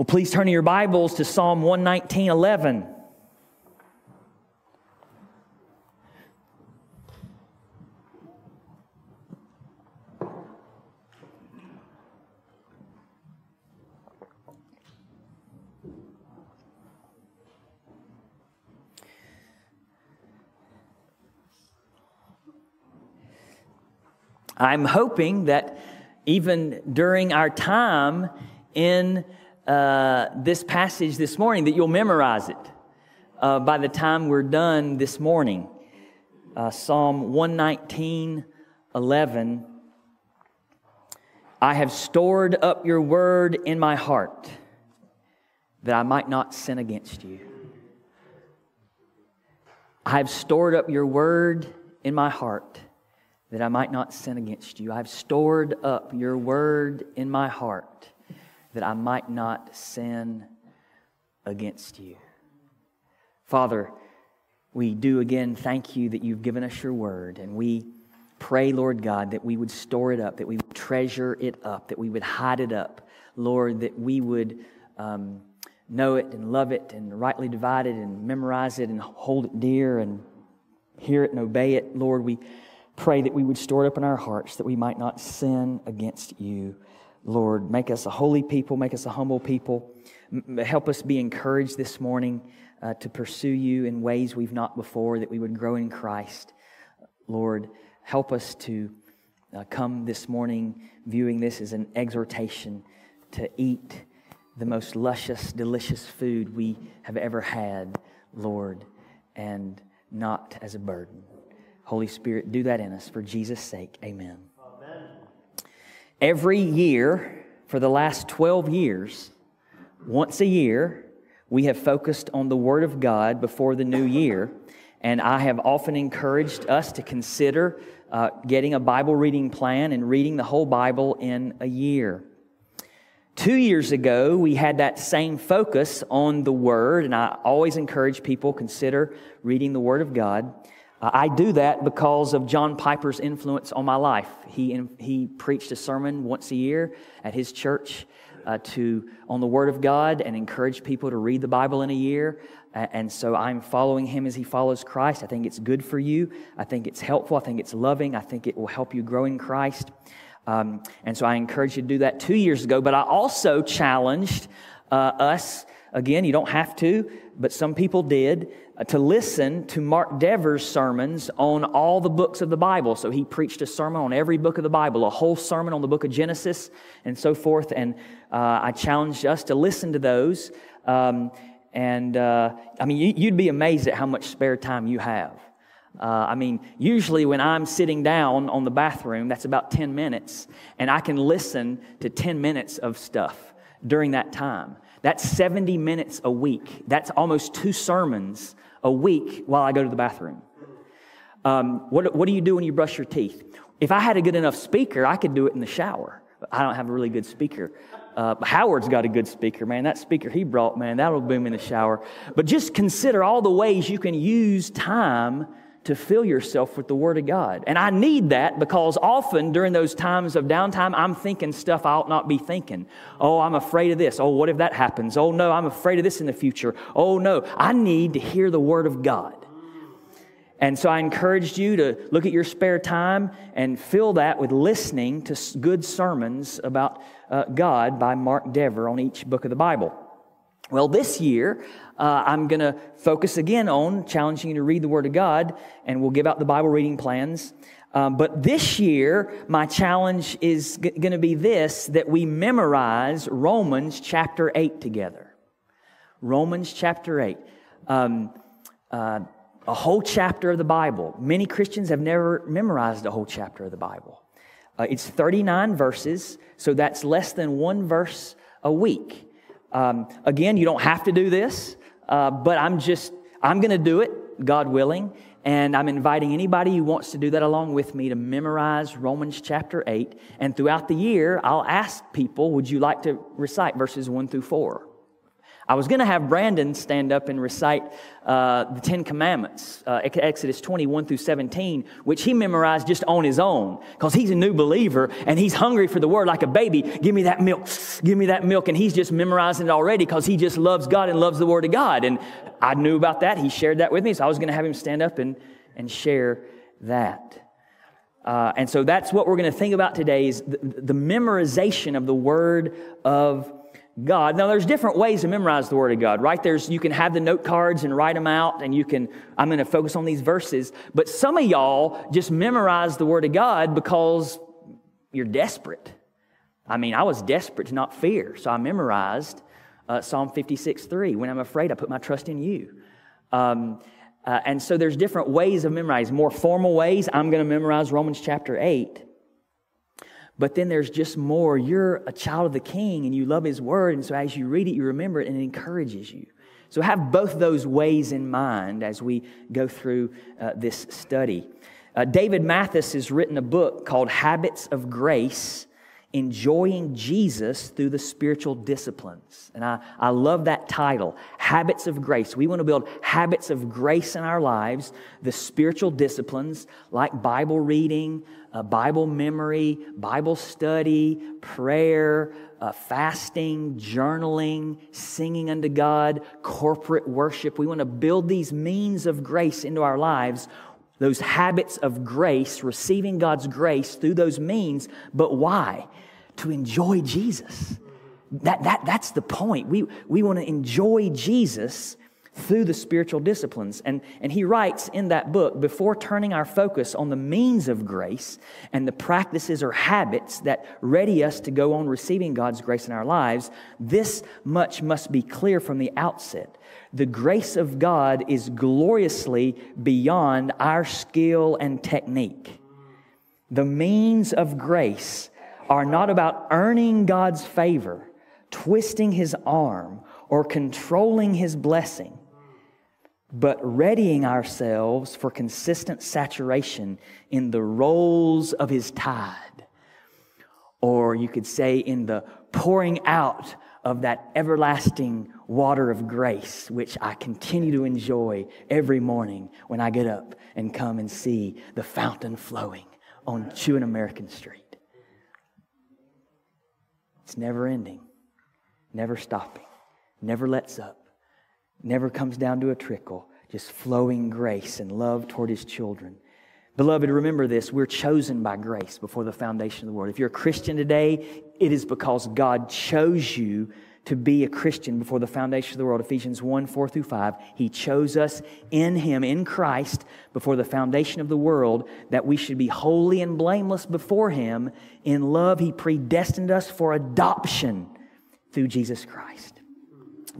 Well, please turn your Bibles to Psalm 119 11. I'm hoping that even during our time in uh, this passage this morning, that you'll memorize it uh, by the time we're done this morning. Uh, Psalm 119, 11. I have stored up your word in my heart that I might not sin against you. I have stored up your word in my heart that I might not sin against you. I've stored up your word in my heart that I might not sin against you. Father, we do again thank you that you've given us your word, and we pray, Lord God, that we would store it up, that we would treasure it up, that we would hide it up, Lord, that we would um, know it and love it and rightly divide it and memorize it and hold it dear and hear it and obey it. Lord, we pray that we would store it up in our hearts that we might not sin against you. Lord, make us a holy people, make us a humble people. Help us be encouraged this morning uh, to pursue you in ways we've not before, that we would grow in Christ. Lord, help us to uh, come this morning viewing this as an exhortation to eat the most luscious, delicious food we have ever had, Lord, and not as a burden. Holy Spirit, do that in us for Jesus' sake. Amen. Every year, for the last 12 years, once a year, we have focused on the Word of God before the new year. And I have often encouraged us to consider uh, getting a Bible reading plan and reading the whole Bible in a year. Two years ago, we had that same focus on the Word, and I always encourage people consider reading the Word of God. Uh, I do that because of John Piper's influence on my life. He, he preached a sermon once a year at his church uh, to, on the Word of God and encouraged people to read the Bible in a year. And so I'm following him as he follows Christ. I think it's good for you. I think it's helpful. I think it's loving. I think it will help you grow in Christ. Um, and so I encourage you to do that two years ago. But I also challenged uh, us, again, you don't have to, but some people did, uh, to listen to Mark Dever's sermons on all the books of the Bible. So he preached a sermon on every book of the Bible, a whole sermon on the book of Genesis and so forth. And uh, I challenged us to listen to those. Um, and uh, I mean, you'd be amazed at how much spare time you have. Uh, I mean, usually when I'm sitting down on the bathroom, that's about 10 minutes, and I can listen to 10 minutes of stuff during that time. That's 70 minutes a week. That's almost two sermons a week while I go to the bathroom. Um, what, what do you do when you brush your teeth? If I had a good enough speaker, I could do it in the shower. I don't have a really good speaker. Uh, Howard's got a good speaker, man. That speaker he brought, man, that'll boom in the shower. But just consider all the ways you can use time to fill yourself with the Word of God. And I need that because often during those times of downtime, I'm thinking stuff I ought not be thinking. Oh, I'm afraid of this. Oh, what if that happens? Oh, no, I'm afraid of this in the future. Oh, no, I need to hear the Word of God. And so I encouraged you to look at your spare time and fill that with listening to good sermons about uh, God by Mark Dever on each book of the Bible. Well, this year, uh, I'm going to focus again on challenging you to read the Word of God, and we'll give out the Bible reading plans. Um, but this year, my challenge is g- going to be this that we memorize Romans chapter 8 together. Romans chapter 8. Um, uh, a whole chapter of the Bible. Many Christians have never memorized a whole chapter of the Bible. Uh, it's 39 verses, so that's less than one verse a week. Um, again, you don't have to do this, uh, but I'm just, I'm going to do it, God willing. And I'm inviting anybody who wants to do that along with me to memorize Romans chapter 8. And throughout the year, I'll ask people, would you like to recite verses 1 through 4? I was going to have Brandon stand up and recite uh, the Ten Commandments, uh, Exodus 21 through 17, which he memorized just on his own because he's a new believer and he's hungry for the word like a baby. Give me that milk, give me that milk. And he's just memorizing it already because he just loves God and loves the word of God. And I knew about that. He shared that with me. So I was going to have him stand up and, and share that. Uh, and so that's what we're going to think about today is the, the memorization of the word of God. Now, there's different ways to memorize the Word of God, right? There's you can have the note cards and write them out, and you can. I'm going to focus on these verses, but some of y'all just memorize the Word of God because you're desperate. I mean, I was desperate to not fear, so I memorized uh, Psalm 56 3. When I'm afraid, I put my trust in you. Um, uh, and so there's different ways of memorizing. More formal ways, I'm going to memorize Romans chapter 8. But then there's just more. You're a child of the king and you love his word. And so as you read it, you remember it and it encourages you. So have both those ways in mind as we go through uh, this study. Uh, David Mathis has written a book called Habits of Grace Enjoying Jesus Through the Spiritual Disciplines. And I, I love that title, Habits of Grace. We want to build habits of grace in our lives, the spiritual disciplines like Bible reading, uh, Bible memory, Bible study, prayer, uh, fasting, journaling, singing unto God, corporate worship. We want to build these means of grace into our lives, those habits of grace, receiving God's grace through those means. But why? To enjoy Jesus. That, that, that's the point. We, we want to enjoy Jesus through the spiritual disciplines. And, and he writes in that book before turning our focus on the means of grace and the practices or habits that ready us to go on receiving God's grace in our lives, this much must be clear from the outset. The grace of God is gloriously beyond our skill and technique. The means of grace are not about earning God's favor, twisting his arm, or controlling his blessing but readying ourselves for consistent saturation in the rolls of his tide. Or you could say, in the pouring out of that everlasting water of grace, which I continue to enjoy every morning when I get up and come and see the fountain flowing on Chewin American Street. It's never ending, never stopping, never lets up never comes down to a trickle, just flowing grace and love toward his children. Beloved, remember this we're chosen by grace before the foundation of the world. If you're a Christian today, it is because God chose you to be a Christian before the foundation of the world. Ephesians 1 4 through 5. He chose us in Him, in Christ, before the foundation of the world, that we should be holy and blameless before Him. In love, He predestined us for adoption through Jesus Christ.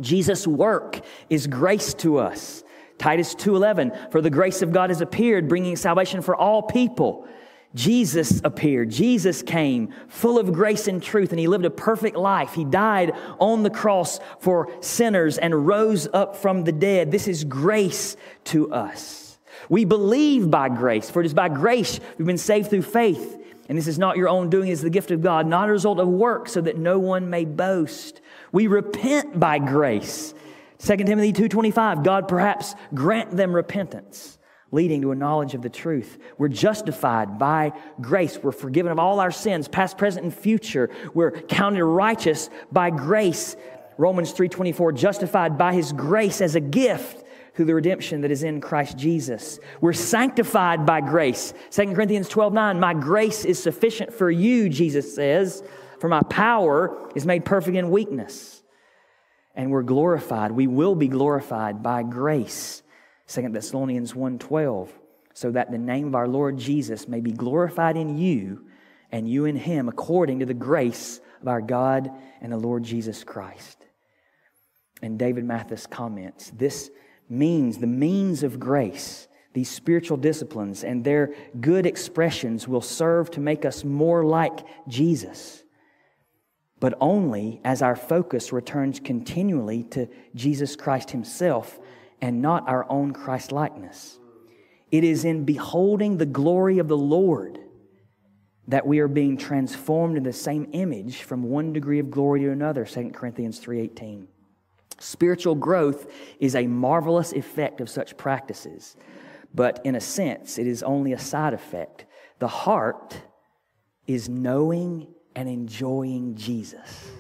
Jesus' work is grace to us. Titus 2:11 For the grace of God has appeared bringing salvation for all people. Jesus appeared. Jesus came full of grace and truth and he lived a perfect life. He died on the cross for sinners and rose up from the dead. This is grace to us. We believe by grace, for it is by grace we've been saved through faith. And this is not your own doing, it's the gift of God, not a result of work, so that no one may boast. We repent by grace. 2 Timothy 2:25 God perhaps grant them repentance leading to a knowledge of the truth. We're justified by grace. We're forgiven of all our sins, past, present, and future. We're counted righteous by grace. Romans 3:24 justified by his grace as a gift through the redemption that is in Christ Jesus. We're sanctified by grace. 2 Corinthians 12:9 my grace is sufficient for you, Jesus says, for my power is made perfect in weakness. And we're glorified. We will be glorified by grace. 2 Thessalonians 1:12, so that the name of our Lord Jesus may be glorified in you and you in him according to the grace of our God and the Lord Jesus Christ. And David Mathis comments, this means, the means of grace, these spiritual disciplines and their good expressions will serve to make us more like Jesus but only as our focus returns continually to Jesus Christ Himself and not our own Christ likeness. It is in beholding the glory of the Lord that we are being transformed in the same image from one degree of glory to another 2 corinthians 3.18 Spiritual growth is a marvelous effect of such practices, but in a sense, it is only a side effect. The heart is knowing and enjoying Jesus.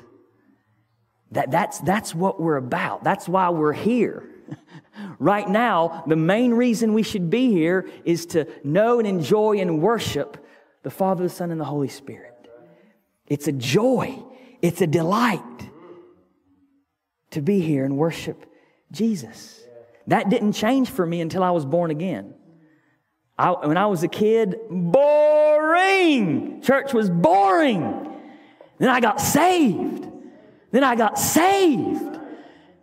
That, that's, that's what we're about. That's why we're here. right now, the main reason we should be here is to know and enjoy and worship the Father, the Son, and the Holy Spirit. It's a joy, it's a delight to be here and worship Jesus. That didn't change for me until I was born again. I, when I was a kid, boring. Church was boring. Then I got saved. Then I got saved.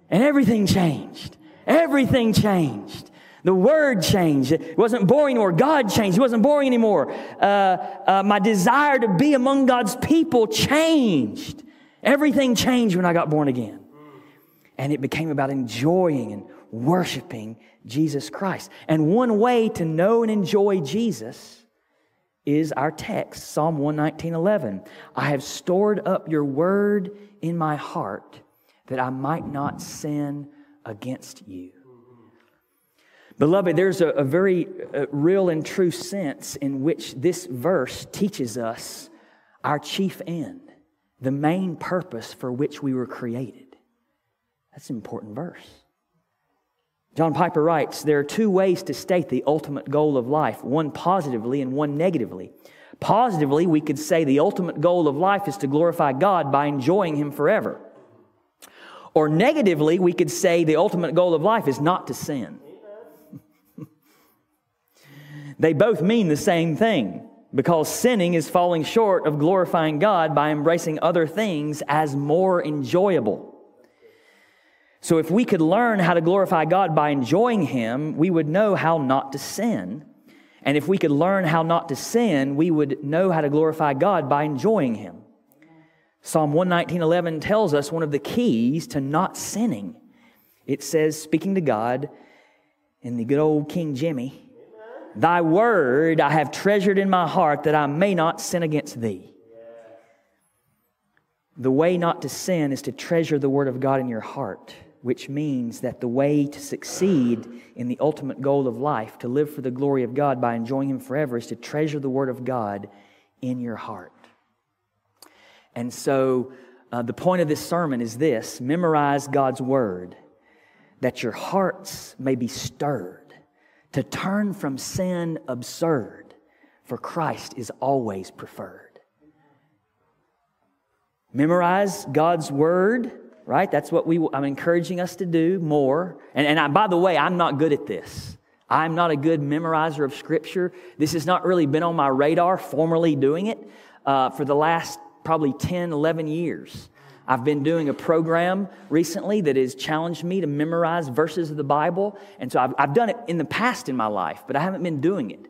And everything changed. Everything changed. The word changed. It wasn't boring anymore. God changed. It wasn't boring anymore. Uh, uh, my desire to be among God's people changed. Everything changed when I got born again. And it became about enjoying and worshiping Jesus Christ. And one way to know and enjoy Jesus is our text, Psalm 119 11. I have stored up your word in my heart that I might not sin against you. Beloved, there's a, a very uh, real and true sense in which this verse teaches us our chief end, the main purpose for which we were created. That's an important verse. John Piper writes There are two ways to state the ultimate goal of life one positively and one negatively. Positively, we could say the ultimate goal of life is to glorify God by enjoying Him forever. Or negatively, we could say the ultimate goal of life is not to sin. they both mean the same thing because sinning is falling short of glorifying God by embracing other things as more enjoyable. So, if we could learn how to glorify God by enjoying Him, we would know how not to sin. And if we could learn how not to sin, we would know how to glorify God by enjoying Him. Psalm 119.11 tells us one of the keys to not sinning. It says, speaking to God in the good old King Jimmy, Thy word I have treasured in my heart that I may not sin against thee. The way not to sin is to treasure the word of God in your heart which means that the way to succeed in the ultimate goal of life, to live for the glory of God by enjoying Him forever, is to treasure the Word of God in your heart. And so, uh, the point of this sermon is this memorize God's Word, that your hearts may be stirred to turn from sin absurd, for Christ is always preferred. Memorize God's Word right? That's what we, I'm encouraging us to do more. And, and I, by the way, I'm not good at this. I'm not a good memorizer of Scripture. This has not really been on my radar, formally doing it, uh, for the last probably 10, 11 years. I've been doing a program recently that has challenged me to memorize verses of the Bible. And so I've, I've done it in the past in my life, but I haven't been doing it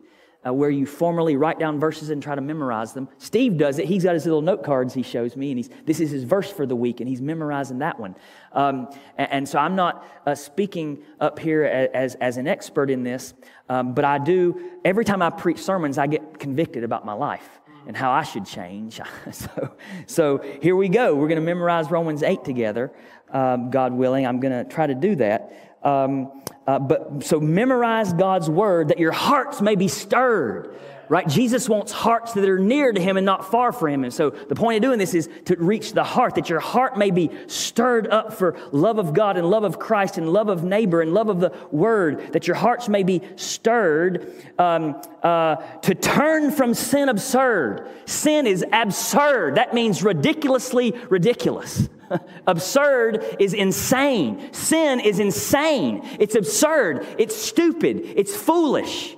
uh, where you formally write down verses and try to memorize them. Steve does it. He's got his little note cards he shows me, and he's, this is his verse for the week, and he's memorizing that one. Um, and, and, so I'm not uh, speaking up here as, as an expert in this, um, but I do, every time I preach sermons, I get convicted about my life and how I should change. so, so here we go. We're going to memorize Romans 8 together, um, God willing. I'm going to try to do that. Um, uh, but so memorize God's word that your hearts may be stirred. Right? Jesus wants hearts that are near to him and not far from him. And so the point of doing this is to reach the heart, that your heart may be stirred up for love of God and love of Christ and love of neighbor and love of the word, that your hearts may be stirred um, uh, to turn from sin absurd. Sin is absurd. That means ridiculously ridiculous. absurd is insane. Sin is insane. It's absurd. It's stupid. It's foolish.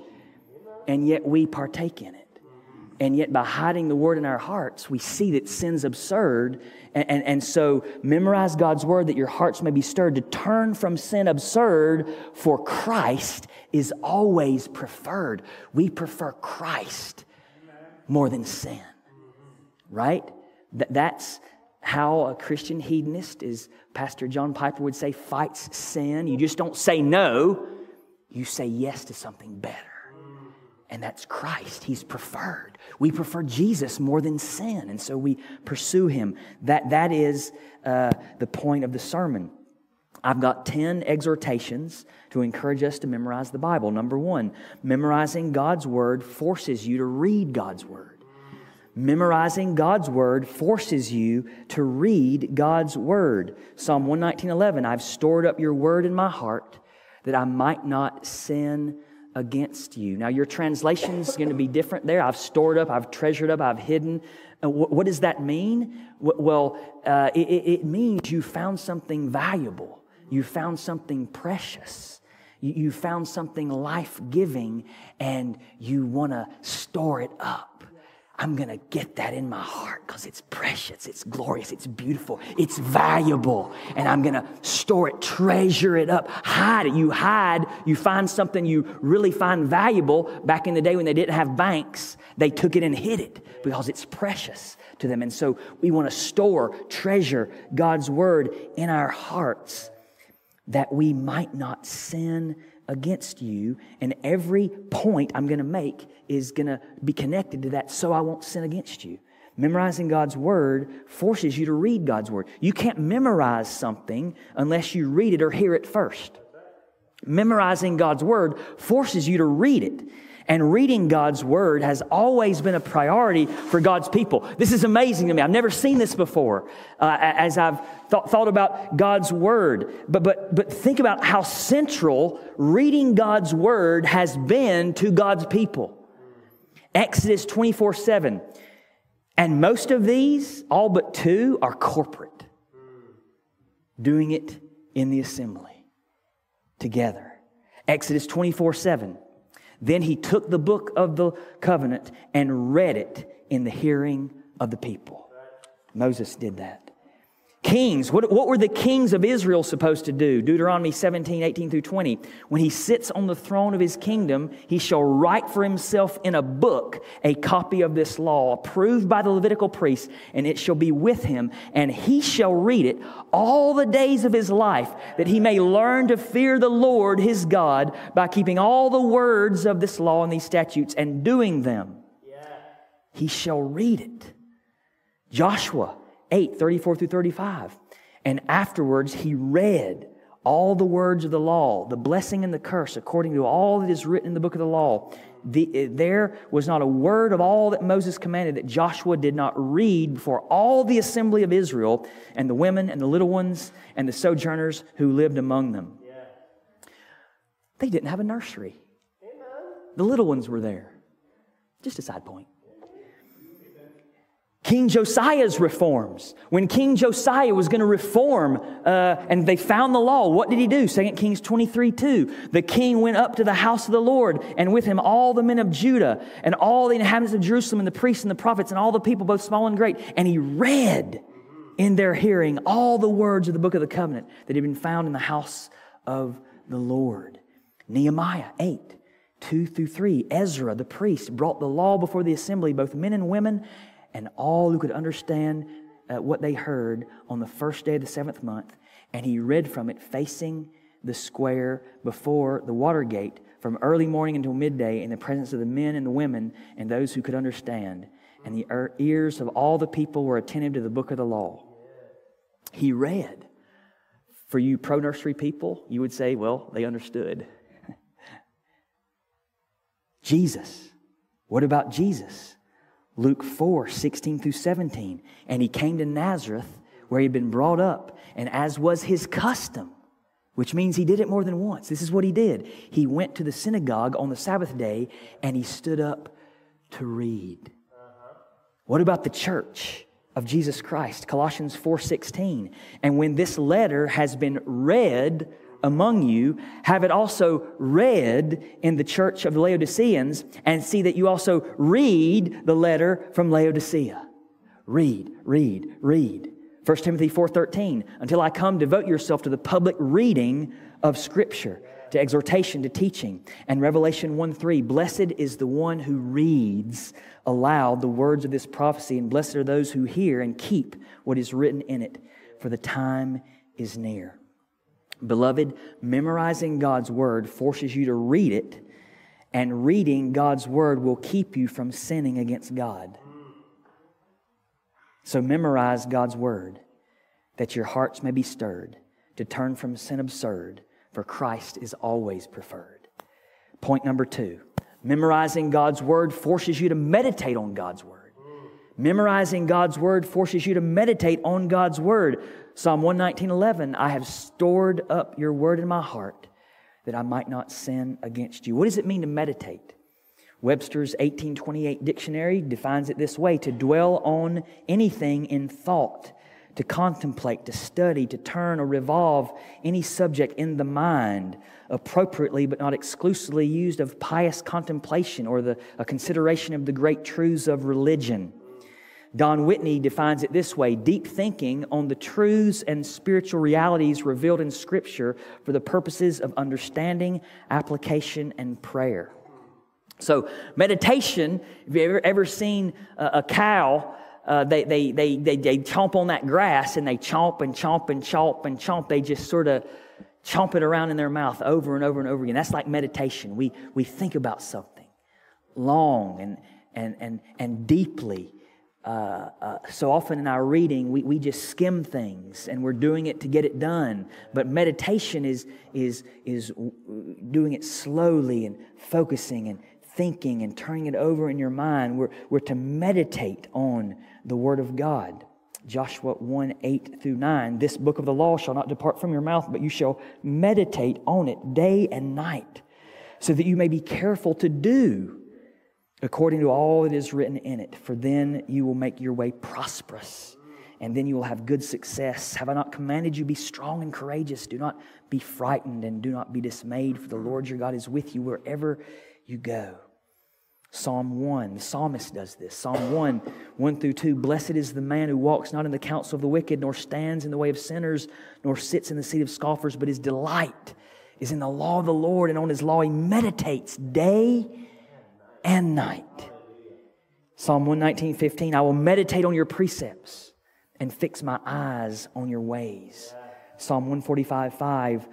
And yet we partake in it. And yet, by hiding the word in our hearts, we see that sin's absurd. And, and, and, so, memorize God's word that your hearts may be stirred to turn from sin absurd, for Christ is always preferred. We prefer Christ more than sin, right? That's how a Christian hedonist, as Pastor John Piper would say, fights sin. You just don't say no, you say yes to something better. And that's Christ. He's preferred. We prefer Jesus more than sin, and so we pursue him. That, that is uh, the point of the sermon. I've got 10 exhortations to encourage us to memorize the Bible. Number one, memorizing God's Word forces you to read God's Word. Memorizing God's Word forces you to read God's Word. Psalm 119.11, I've stored up your Word in my heart that I might not sin against you. Now, your translation is going to be different there. I've stored up, I've treasured up, I've hidden. Uh, what does that mean? Well, uh, it, it means you found something valuable you found something precious. You, you found something life giving and you want to store it up. I'm going to get that in my heart because it's precious, it's glorious, it's beautiful, it's valuable. And I'm going to store it, treasure it up, hide it. You hide, you find something you really find valuable. Back in the day when they didn't have banks, they took it and hid it because it's precious to them. And so we want to store, treasure God's word in our hearts that we might not sin against you. And every point I'm going to make is going to be connected to that so I won't sin against you. Memorizing God's word forces you to read God's word. You can't memorize something unless you read it or hear it first. Memorizing God's word forces you to read it. And reading God's word has always been a priority for God's people. This is amazing to me. I've never seen this before uh, as I've th- thought about God's word. But, but, but think about how central reading God's word has been to God's people. Exodus 24 7. And most of these, all but two, are corporate, doing it in the assembly together. Exodus 24 7. Then he took the book of the covenant and read it in the hearing of the people. Moses did that. Kings, what, what were the kings of Israel supposed to do? Deuteronomy 17, 18 through 20. When he sits on the throne of his kingdom, he shall write for himself in a book a copy of this law, approved by the Levitical priests, and it shall be with him, and he shall read it all the days of his life, that he may learn to fear the Lord his God by keeping all the words of this law and these statutes and doing them. Yeah. He shall read it. Joshua 8, 34 through 35. And afterwards, he read all the words of the law, the blessing and the curse, according to all that is written in the book of the law. The, eh, there was not a word of all that Moses commanded that Joshua did not read before all the assembly of Israel and the women and the little ones and the sojourners who lived among them. Yeah. They didn't have a nursery. Amen. The little ones were there. Just a side point. King Josiah's reforms. When King Josiah was going to reform uh, and they found the law, what did he do? 2 Kings 23 2. The king went up to the house of the Lord, and with him all the men of Judah, and all the inhabitants of Jerusalem, and the priests and the prophets, and all the people, both small and great. And he read in their hearing all the words of the book of the covenant that had been found in the house of the Lord. Nehemiah 8. 2 through 3. Ezra, the priest, brought the law before the assembly, both men and women, and all who could understand uh, what they heard on the first day of the seventh month. And he read from it facing the square before the water gate from early morning until midday in the presence of the men and the women and those who could understand. And the ears of all the people were attentive to the book of the law. He read. For you pro nursery people, you would say, well, they understood. Jesus. What about Jesus? Luke 4, 16 through 17. And he came to Nazareth, where he had been brought up, and as was his custom, which means he did it more than once. This is what he did. He went to the synagogue on the Sabbath day and he stood up to read. What about the church of Jesus Christ? Colossians 4:16. And when this letter has been read among you, have it also read in the church of Laodiceans, and see that you also read the letter from Laodicea. Read, read, read. 1 Timothy 4:13 Until I come devote yourself to the public reading of scripture to exhortation to teaching and Revelation 1:3 Blessed is the one who reads aloud the words of this prophecy and blessed are those who hear and keep what is written in it for the time is near Beloved, memorizing God's word forces you to read it, and reading God's word will keep you from sinning against God. So memorize God's word that your hearts may be stirred to turn from sin absurd, for Christ is always preferred. Point number two memorizing God's word forces you to meditate on God's word. Memorizing God's word forces you to meditate on God's word. Psalm 119:11, I have stored up your word in my heart that I might not sin against you. What does it mean to meditate? Webster's 1828 dictionary defines it this way to dwell on anything in thought, to contemplate, to study, to turn or revolve any subject in the mind, appropriately but not exclusively used of pious contemplation or the, a consideration of the great truths of religion. Don Whitney defines it this way deep thinking on the truths and spiritual realities revealed in Scripture for the purposes of understanding, application, and prayer. So, meditation, if you've ever, ever seen a, cow, uh, they, they, they, they, they chomp on that grass and they chomp and chomp and chomp and chomp. They just sort of chomp it around in their mouth over and over and over again. That's like meditation. We, we think about something long and, and, and, and deeply. Uh, uh, so often in our reading, we, we just skim things and we're doing it to get it done. But meditation is, is, is doing it slowly and focusing and thinking and turning it over in your mind. We're, we're to meditate on the Word of God. Joshua 1 8 through 9. This book of the law shall not depart from your mouth, but you shall meditate on it day and night, so that you may be careful to do according to all that is written in it. For then you will make your way prosperous, and then you will have good success. Have I not commanded you, be strong and courageous? Do not be frightened, and do not be dismayed, for the Lord your God is with you wherever you go. Psalm 1, the psalmist does this. Psalm 1, 1 through 2. Blessed is the man who walks not in the counsel of the wicked, nor stands in the way of sinners, nor sits in the seat of scoffers, but his delight is in the law of the Lord, and on his law he meditates day and night. Psalm 119, 15. I will meditate on your precepts and fix my eyes on your ways. Psalm 145, 5.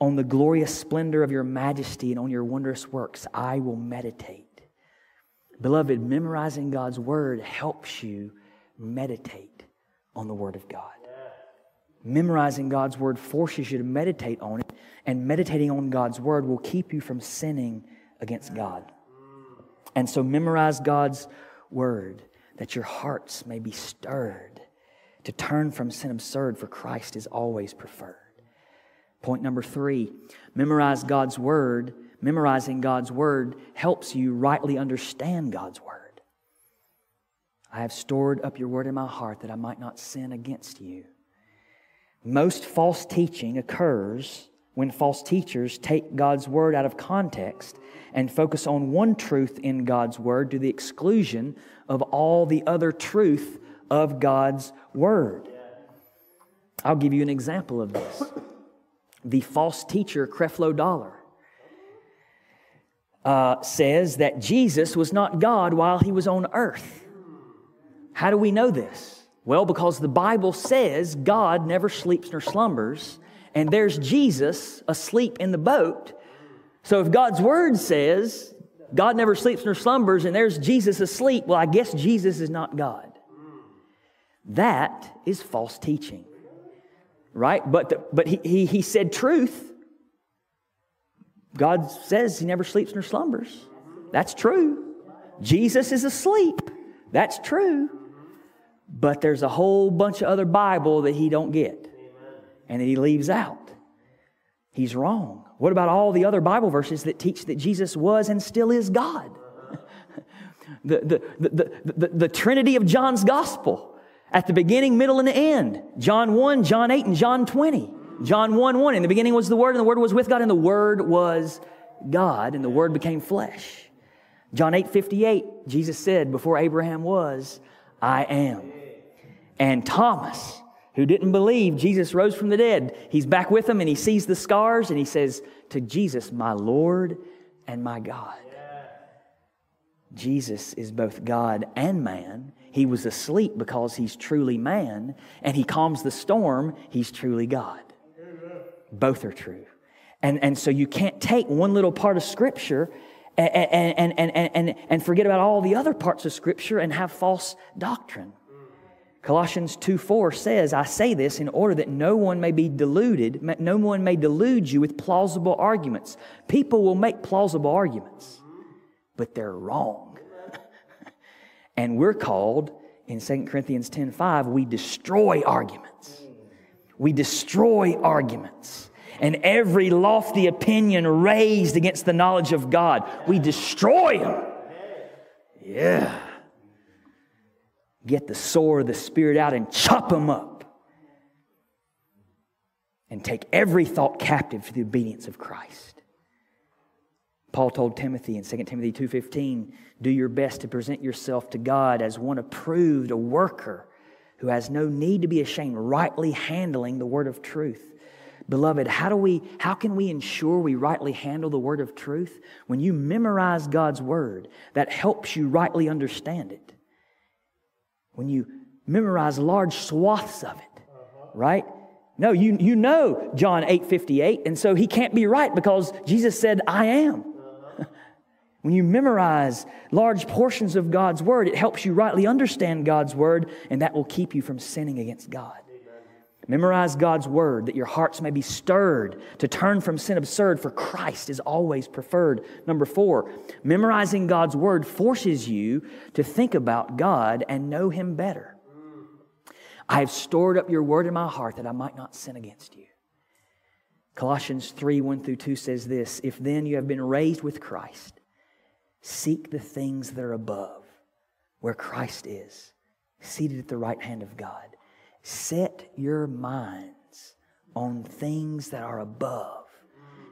On the glorious splendor of your majesty and on your wondrous works, I will meditate. Beloved, memorizing God's word helps you meditate on the word of God. Memorizing God's word forces you to meditate on it, and meditating on God's word will keep you from sinning against God. And so, memorize God's word that your hearts may be stirred to turn from sin absurd, for Christ is always preferred. Point number three memorize God's word. Memorizing God's word helps you rightly understand God's word. I have stored up your word in my heart that I might not sin against you. Most false teaching occurs when false teachers take God's word out of context and focus on one truth in God's word to the exclusion of all the other truth of God's word. I'll give you an example of this the false teacher Creflo Dollar uh, says that Jesus was not God while he was on earth. How do we know this? Well, because the Bible says God never sleeps nor slumbers, and there's Jesus asleep in the boat. So if God's word says God never sleeps nor slumbers, and there's Jesus asleep, well, I guess Jesus is not God. That is false teaching right? But, the, but he, he, he said truth. God says he never sleeps nor slumbers. That's true. Jesus is asleep. That's true. But there's a whole bunch of other Bible that he don't get and that he leaves out. He's wrong. What about all the other Bible verses that teach that Jesus was and still is God? the, the, the, the, the, Trinity of John's Gospel at the beginning, middle, and the end. John 1, John 8, and John 20. John 1 1. In the beginning was the Word, and the Word was with God, and the Word was God, and the Word became flesh. John 8 58, Jesus said, Before Abraham was, I am. And Thomas, who didn't believe Jesus rose from the dead, he's back with them and he sees the scars and he says to Jesus, My Lord and my God. Jesus is both God and man, he was asleep because he's truly man, and he calms the storm, he's truly God. Both are true. And, and so you can't take one little part of Scripture and, and, and, and, and, and forget about all the other parts of Scripture and have false doctrine. Colossians 2 4 says, I say this in order that no one may be deluded, no one may delude you with plausible arguments. People will make plausible arguments, but they're wrong. and we're called in 2 Corinthians 10 5, we destroy arguments. We destroy arguments. And every lofty opinion raised against the knowledge of God, we destroy them. Yeah get the sword of the Spirit out and chop them up. And take every thought captive to the obedience of Christ. Paul told Timothy in 2 Timothy 2:15, "Do your best to present yourself to God as one approved, a worker who has no need to be ashamed, rightly handling the word of truth." Beloved, how do we how can we ensure we rightly handle the word of truth? When you memorize God's word, that helps you rightly understand it when you memorize large swaths of it, right? No, you, you know John 8 58, and so he can't be right because Jesus said, I am. when you memorize large portions of God's word, it helps you rightly understand God's word, and that will keep you from sinning against God. Memorize God's word that your hearts may be stirred to turn from sin absurd, for Christ is always preferred. Number four, memorizing God's word forces you to think about God and know Him better. I have stored up your word in my heart that I might not sin against you. Colossians 3 1 through 2 says this If then you have been raised with Christ, seek the things that are above, where Christ is, seated at the right hand of God. Set your minds on things that are above,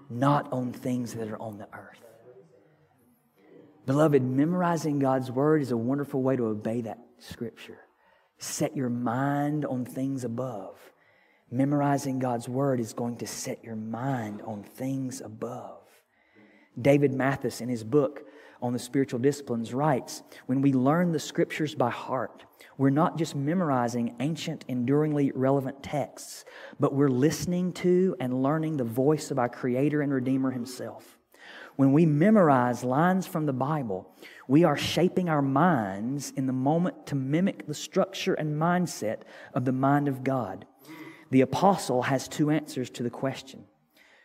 not on things that are on the earth. Beloved, memorizing God's word is a wonderful way to obey that scripture. Set your mind on things above. Memorizing God's word is going to set your mind on things above. David Mathis, in his book on the spiritual disciplines, writes When we learn the scriptures by heart, we're not just memorizing ancient, enduringly relevant texts, but we're listening to and learning the voice of our Creator and Redeemer Himself. When we memorize lines from the Bible, we are shaping our minds in the moment to mimic the structure and mindset of the mind of God. The apostle has two answers to the question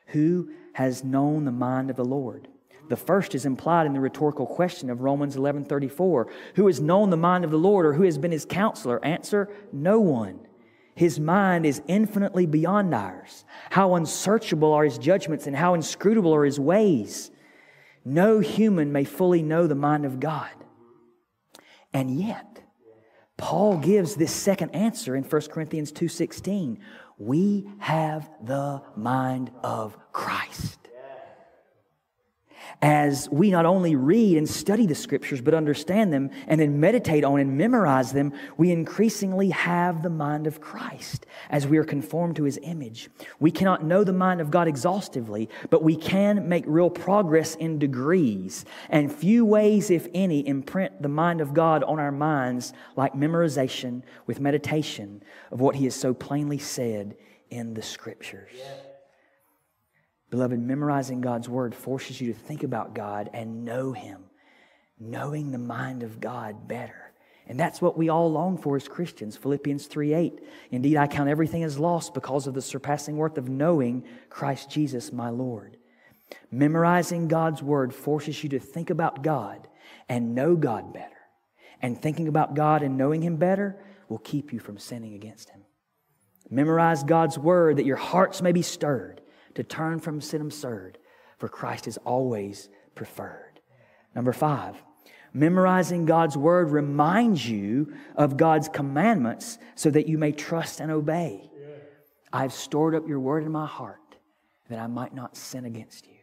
Who has known the mind of the Lord? The first is implied in the rhetorical question of Romans 11:34. Who has known the mind of the Lord or who has been his counselor? Answer, no one. His mind is infinitely beyond ours. How unsearchable are his judgments and how inscrutable are his ways. No human may fully know the mind of God. And yet, Paul gives this second answer in 1 Corinthians 2:16. We have the mind of Christ as we not only read and study the scriptures, but understand them and then meditate on and memorize them, we increasingly have the mind of Christ as we are conformed to his image. We cannot know the mind of God exhaustively, but we can make real progress in degrees. And few ways, if any, imprint the mind of God on our minds like memorization with meditation of what he has so plainly said in the scriptures. Yeah. Beloved, memorizing God's word forces you to think about God and know Him, knowing the mind of God better. And that's what we all long for as Christians. Philippians 3 8. Indeed, I count everything as lost because of the surpassing worth of knowing Christ Jesus, my Lord. Memorizing God's word forces you to think about God and know God better. And thinking about God and knowing Him better will keep you from sinning against Him. Memorize God's word that your hearts may be stirred to turn from sin absurd, for Christ is always preferred. Number five, memorizing God's word reminds you of God's commandments so that you may trust and obey. I've stored up your word in my heart that I might not sin against you.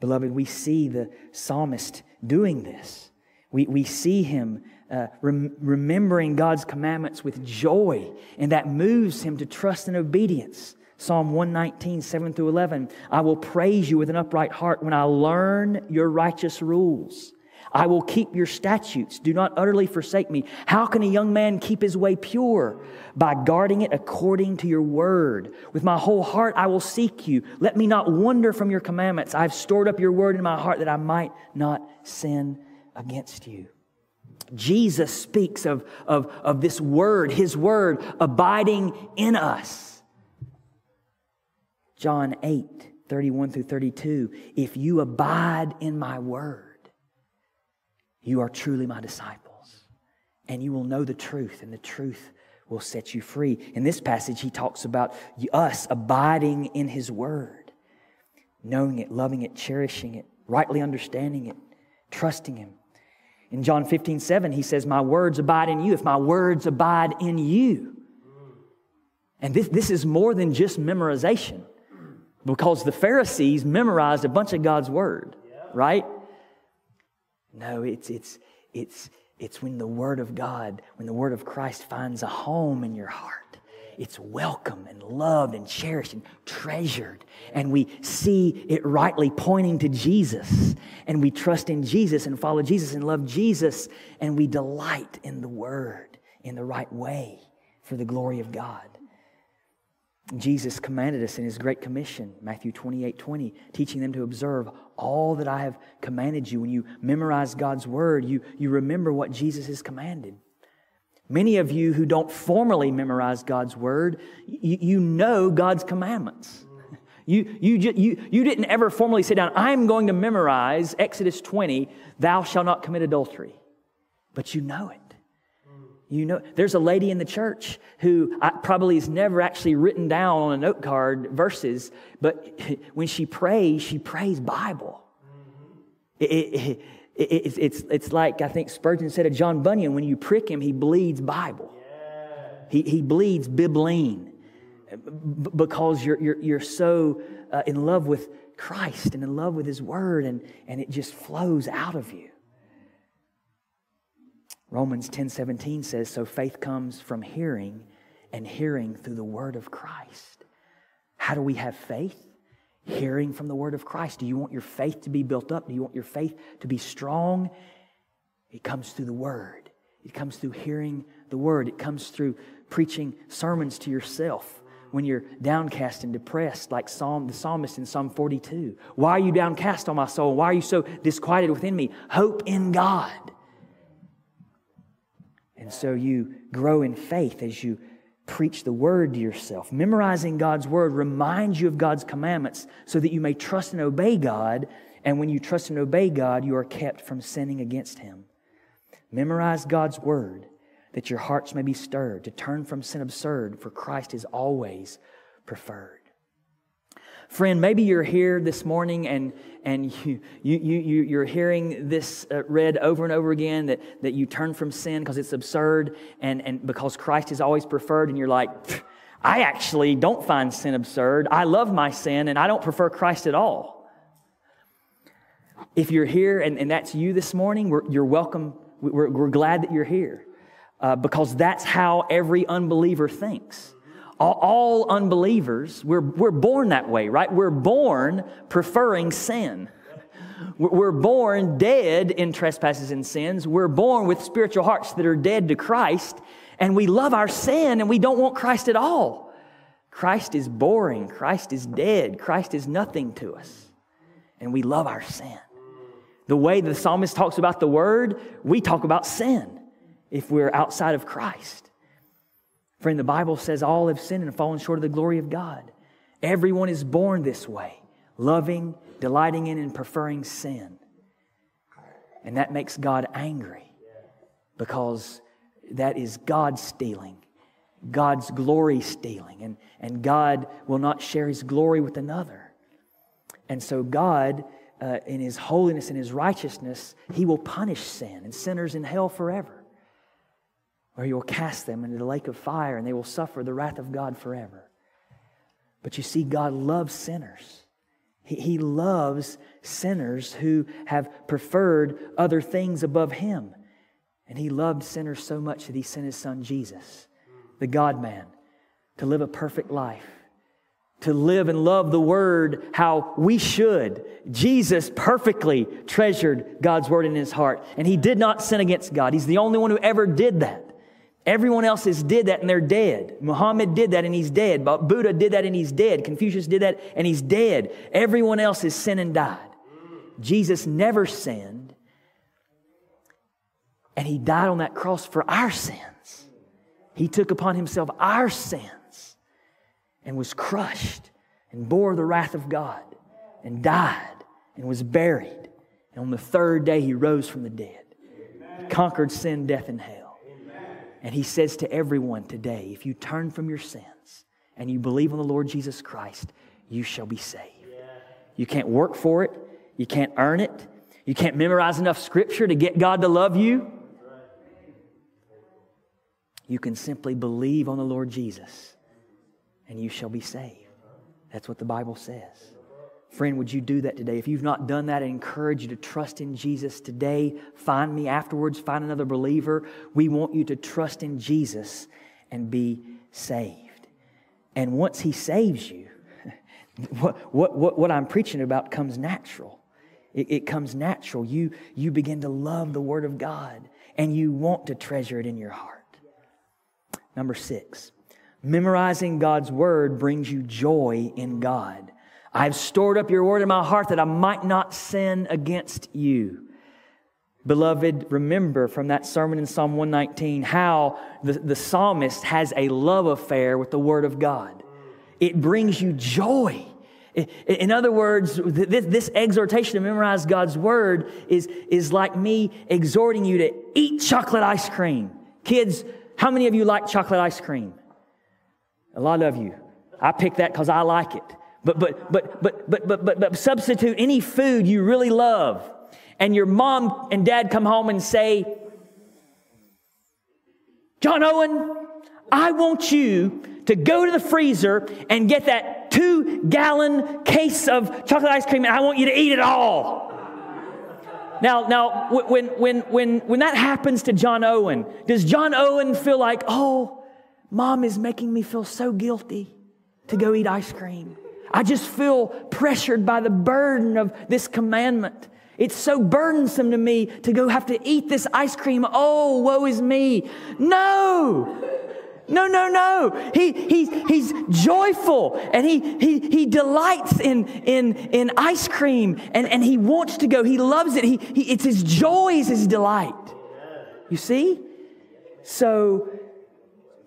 Beloved, we see the psalmist doing this. We, we see him uh, rem- remembering God's commandments with joy, and that moves him to trust and obedience. Psalm 119, 7 through 11. I will praise you with an upright heart when I learn your righteous rules. I will keep your statutes. Do not utterly forsake me. How can a young man keep his way pure? By guarding it according to your word. With my whole heart I will seek you. Let me not wander from your commandments. I have stored up your word in my heart that I might not sin against you. Jesus speaks of, of, of this word, his word abiding in us. John 8, 31 through 32. If you abide in my word, you are truly my disciples, and you will know the truth, and the truth will set you free. In this passage, he talks about us abiding in his word, knowing it, loving it, cherishing it, rightly understanding it, trusting him. In John 15, 7, he says, My words abide in you if my words abide in you. And this, this is more than just memorization because the Pharisees memorized a bunch of God's word, right? No, it's, it's, it's, it's when the word of God, when the word of Christ finds a home in your heart it's welcome and loved and cherished and treasured. And we see it rightly pointing to Jesus. And we trust in Jesus and follow Jesus and love Jesus. And we delight in the Word in the right way for the glory of God. Jesus commanded us in his Great Commission, Matthew 28 20, teaching them to observe all that I have commanded you. When you memorize God's word, you, you remember what Jesus has commanded. Many of you who don't formally memorize God's word, you, you know God's commandments. You, you, you, you didn't ever formally sit down, I'm going to memorize Exodus 20, thou shalt not commit adultery. But you know it. You know, there's a lady in the church who probably has never actually written down on a note card verses, but when she prays, she prays Bible. It, it, it's, it's, it's like, I think Spurgeon said of John Bunyan, when you prick him, he bleeds Bible. He, he bleeds Bibline because you're, you're, you're so uh, in love with Christ and in love with his word, and, and it just flows out of you. Romans 10 17 says, So faith comes from hearing, and hearing through the word of Christ. How do we have faith? hearing from the word of Christ. Do you want your faith to be built up? Do you want your faith to be strong? It comes through the word. It comes through hearing the word. It comes through preaching sermons to yourself when you're downcast and depressed, like Psalm, the psalmist in Psalm 42. Why are you downcast on my soul? Why are you so disquieted within me? Hope in God. And so you grow in faith as you preach the word to yourself. Memorizing God's word reminds you of God's commandments so that you may trust and obey God. And when you trust and obey God, you are kept from sinning against Him. Memorize God's word that your hearts may be stirred to turn from sin absurd, for Christ is always preferred. Friend, maybe you're here this morning and, and you, you, you, you're hearing this uh, read over and over again that, that you turn from sin because it's absurd and, and because Christ is always preferred, and you're like, I actually don't find sin absurd. I love my sin and I don't prefer Christ at all. If you're here and, and that's you this morning, you're welcome. We're, we're glad that you're here uh, because that's how every unbeliever thinks all unbelievers, we're, we're born that way, right? We're born preferring sin. We're born dead in trespasses and sins. We're born with spiritual hearts that are dead to Christ, and we love our sin and we don't want Christ at all. Christ is boring. Christ is dead. Christ is nothing to us. And we love our sin. The way the psalmist talks about the word, we talk about sin if we're outside of Christ. Friend, the Bible says all have sinned and fallen short of the glory of God. Everyone is born this way, loving, delighting in, and preferring sin. And that makes God angry because that is God stealing, God's glory stealing, and, and God will not share his glory with another. And so, God, uh, in his holiness and his righteousness, he will punish sin and sinners in hell forever or you will cast them into the lake of fire and they will suffer the wrath of God forever. But you see, God loves sinners. He, he loves sinners who have preferred other things above Him. And He loved sinners so much that He sent His Son Jesus, the God man, to live a perfect life, to live and love the Word how we should. Jesus perfectly treasured God's Word in His heart, and He did not sin against God. He's the only one who ever did that. Everyone else has did that and they're dead. Muhammad did that and he's dead. Buddha did that and he's dead. Confucius did that and he's dead. Everyone else has sinned and died. Jesus never sinned. And he died on that cross for our sins. He took upon himself our sins and was crushed and bore the wrath of God and died and was buried. And on the third day, he rose from the dead, he conquered sin, death, and hell. And he says to everyone today if you turn from your sins and you believe on the Lord Jesus Christ, you shall be saved. You can't work for it, you can't earn it, you can't memorize enough scripture to get God to love you. You can simply believe on the Lord Jesus and you shall be saved. That's what the Bible says. Friend, would you do that today? If you've not done that, I encourage you to trust in Jesus today. Find me afterwards, find another believer. We want you to trust in Jesus and be saved. And once He saves you, what, what, what, what I'm preaching about comes natural. It, it comes natural. You, you begin to love the Word of God and you want to treasure it in your heart. Number six, memorizing God's Word brings you joy in God. I've stored up your word in my heart that I might not sin against you. Beloved, remember from that sermon in Psalm 119 how the, the psalmist has a love affair with the Word of God. It brings you joy. In other words, this, exhortation to memorize God's Word is, is like me exhorting you to eat chocolate ice cream. Kids, how many of you like chocolate ice cream? A lot of you. I pick that because I like it. But, but, but, but, but, but, but, but substitute any food you really love. And your mom and dad come home and say, John Owen, I want you to go to the freezer and get that two gallon case of chocolate ice cream, and I want you to eat it all. Now, now, when, when, when, when that happens to John Owen, does John Owen feel like, oh, mom is making me feel so guilty to go eat ice cream? I just feel pressured by the burden of this commandment. It's so burdensome to me to go have to eat this ice cream. Oh, woe is me. No. No, no, no. He, he, he's joyful and he, he, he delights in, in, in ice cream and, and he wants to go. He loves it. He, he, it's his joy, is his delight. You see? So,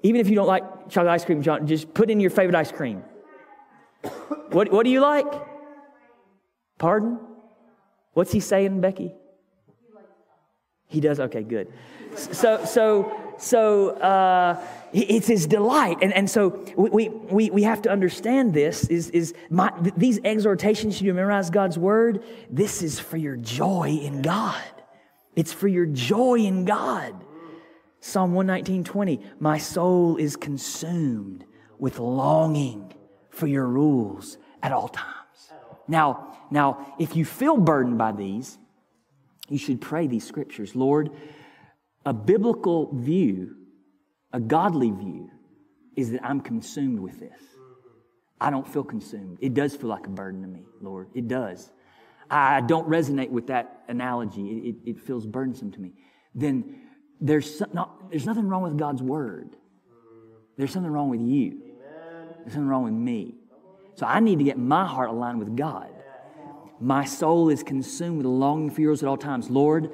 even if you don't like chocolate ice cream, John, just put in your favorite ice cream. What, what do you like? Pardon? What's he saying, Becky? He does? Okay, good. So, so, so uh, it's his delight. And, and so we, we, we have to understand this is, is my, these exhortations you memorize God's word, this is for your joy in God. It's for your joy in God. Psalm 119, 20, my soul is consumed with longing for your rules at all times. Now, now, if you feel burdened by these, you should pray these scriptures. Lord, a biblical view, a godly view, is that I'm consumed with this. I don't feel consumed. It does feel like a burden to me, Lord. It does. I don't resonate with that analogy. It, it, it feels burdensome to me. Then there's, not, there's nothing wrong with God's word. There's something wrong with you. There's something wrong with me. So I need to get my heart aligned with God. My soul is consumed with longing for yours at all times. Lord,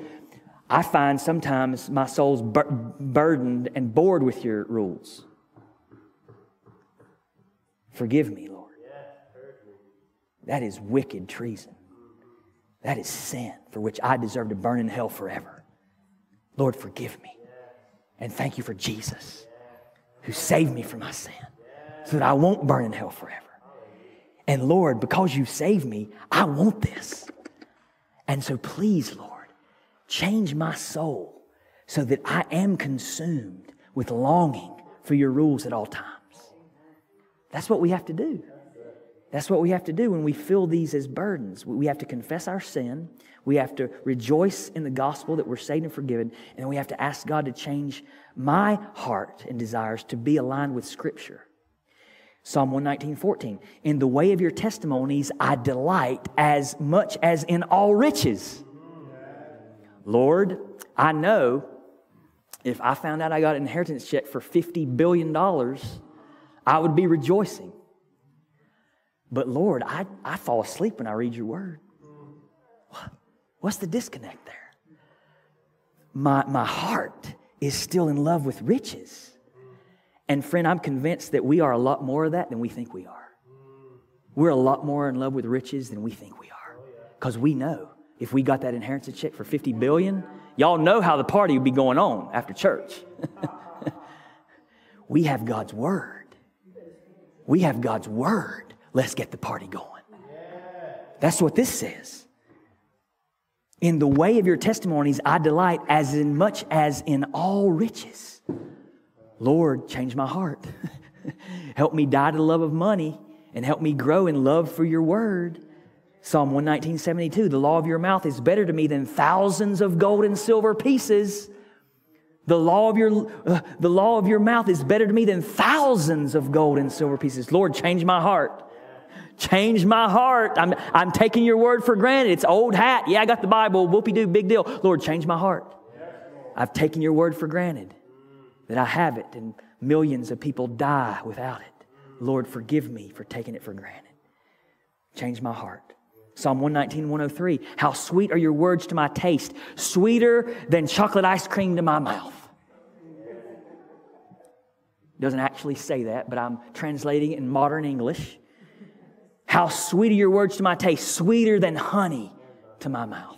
I find sometimes my soul's bur- burdened and bored with your rules. Forgive me, Lord. That is wicked treason. That is sin for which I deserve to burn in hell forever. Lord, forgive me. And thank you for Jesus who saved me from my sin so that I won't burn in hell forever. And Lord, because you saved me, I want this. And so please, Lord, change my soul so that I am consumed with longing for your rules at all times. That's what we have to do. That's what we have to do when we feel these as burdens. We have to confess our sin. We have to rejoice in the gospel that we're saved and forgiven. And we have to ask God to change my heart and desires to be aligned with Scripture. Psalm 119, 14. In the way of your testimonies, I delight as much as in all riches. Lord, I know if I found out I got an inheritance check for $50 billion, I would be rejoicing. But Lord, I, I fall asleep when I read your word. What? What's the disconnect there? my, my heart is still in love with riches. And friend, I'm convinced that we are a lot more of that than we think we are. We're a lot more in love with riches than we think we are. Because we know if we got that inheritance check for 50 billion, y'all know how the party would be going on after church. we have God's word. We have God's word. Let's get the party going. That's what this says. In the way of your testimonies, I delight as in much as in all riches. Lord, change my heart. help me die to the love of money and help me grow in love for your word. Psalm 119, 72. The law of your mouth is better to me than thousands of gold and silver pieces. The law of your, uh, the law of your mouth is better to me than thousands of gold and silver pieces. Lord, change my heart. Change my heart. I'm, I'm taking your word for granted. It's old hat. Yeah, I got the Bible. Whoopie doo, big deal. Lord, change my heart. I've taken your word for granted that I have it and millions of people die without it. Lord, forgive me for taking it for granted. Change my heart. Psalm 119, 103. How sweet are your words to my taste, sweeter than chocolate ice cream to my mouth. Doesn't actually say that, but I'm translating it in modern English. How sweet are your words to my taste, sweeter than honey to my mouth.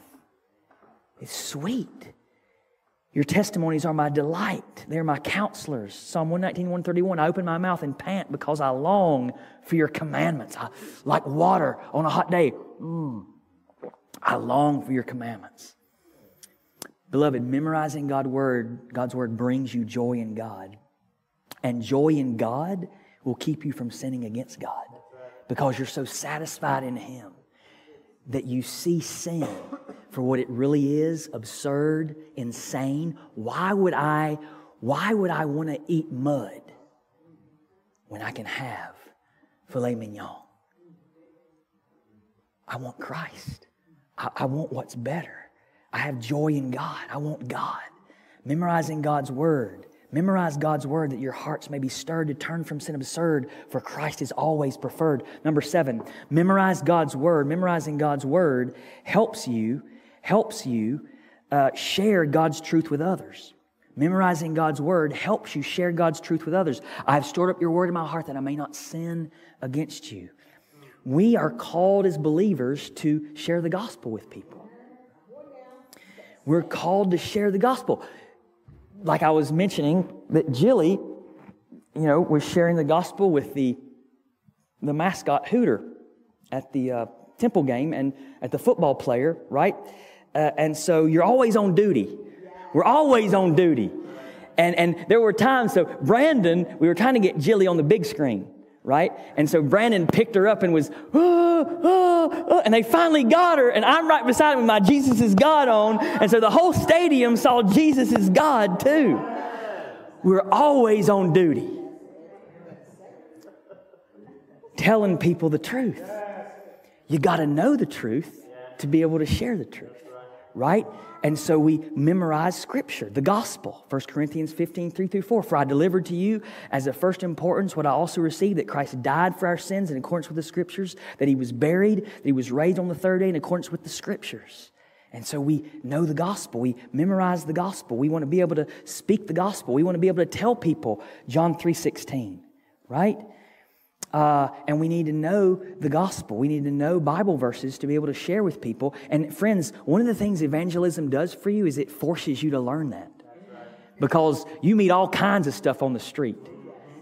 It's sweet. Your testimonies are my delight. They're my counselors. Psalm 119, 131. I open my mouth and pant because I long for your commandments. I, like water on a hot day. Mm, I long for your commandments. Beloved, memorizing God's word, God's word brings you joy in God. And joy in God will keep you from sinning against God because you're so satisfied in Him that you see sin for what it really is absurd, insane. Why would I, why would I want to eat mud when I can have filet mignon? I want Christ. I, I want what's better. I have joy in God. I want God. Memorizing God's word Memorize God's word that your hearts may be stirred to turn from sin absurd, for Christ is always preferred. Number seven, memorize God's word. Memorizing God's word helps you, helps you uh, share God's truth with others. Memorizing God's word helps you share God's truth with others. I have stored up your word in my heart that I may not sin against you. We are called as believers to share the gospel with people. We're called to share the gospel like I was mentioning, that Jilly, you know, was sharing the gospel with the, the mascot Hooter at the uh, temple game and at the football player, right? Uh, and so you're always on duty. We're always on duty. And, and there were times, so Brandon, we were trying to get Jilly on the big screen right? And so Brandon picked her up and was, oh, oh, oh, and they finally got her, and I'm right beside him with my Jesus is God on. And so the whole stadium saw Jesus is God too. We're always on duty, telling people the truth. You got to know the truth to be able to share the truth, right? And so we memorize scripture, the gospel. 1 Corinthians 15, 3 through 4. For I delivered to you as of first importance what I also received that Christ died for our sins in accordance with the scriptures, that he was buried, that he was raised on the third day in accordance with the scriptures. And so we know the gospel. We memorize the gospel. We want to be able to speak the gospel. We want to be able to tell people John 3:16, right? Uh, and we need to know the gospel. We need to know Bible verses to be able to share with people. And friends, one of the things evangelism does for you is it forces you to learn that. Because you meet all kinds of stuff on the street.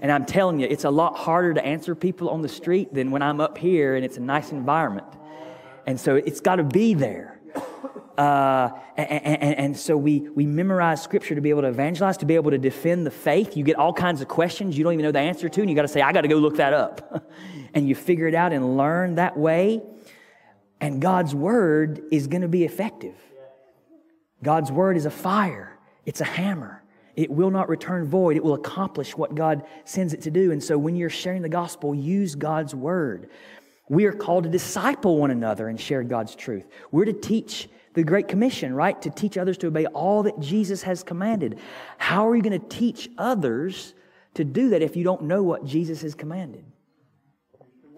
And I'm telling you, it's a lot harder to answer people on the street than when I'm up here and it's a nice environment. And so it's got to be there. Uh, and, and, and, so we, we memorize scripture to be able to evangelize, to be able to defend the faith. You get all kinds of questions you don't even know the answer to, and you got to say, I got to go look that up. and you figure it out and learn that way. And God's word is going to be effective. God's word is a fire, it's a hammer. It will not return void. It will accomplish what God sends it to do. And so when you're sharing the gospel, use God's word. We are called to disciple one another and share God's truth. We're to teach the Great Commission, right? To teach others to obey all that Jesus has commanded. How are you going to teach others to do that if you don't know what Jesus has commanded?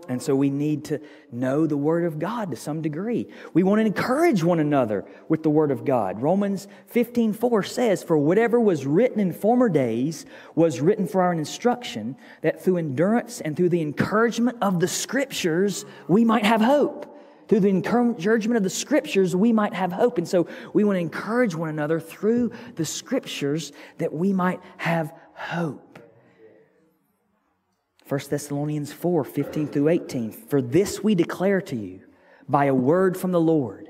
And so we need to know the Word of God to some degree. We want to encourage one another with the Word of God. Romans 15 4 says, For whatever was written in former days was written for our instruction, that through endurance and through the encouragement of the Scriptures we might have hope. Through the encouragement of the Scriptures, we might have hope. And so we want to encourage one another through the Scriptures that we might have hope. 1 Thessalonians 4 15 through 18. For this we declare to you by a word from the Lord,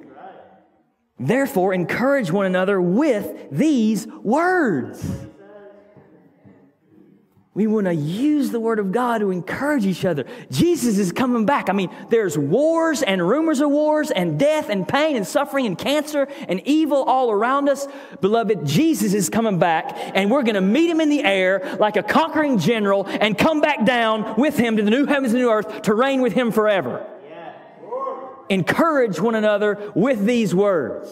Therefore, encourage one another with these words. We want to use the Word of God to encourage each other. Jesus is coming back. I mean, there's wars and rumors of wars and death and pain and suffering and cancer and evil all around us. Beloved, Jesus is coming back and we're going to meet him in the air like a conquering general and come back down with him to the new heavens and new earth to reign with him forever encourage one another with these words.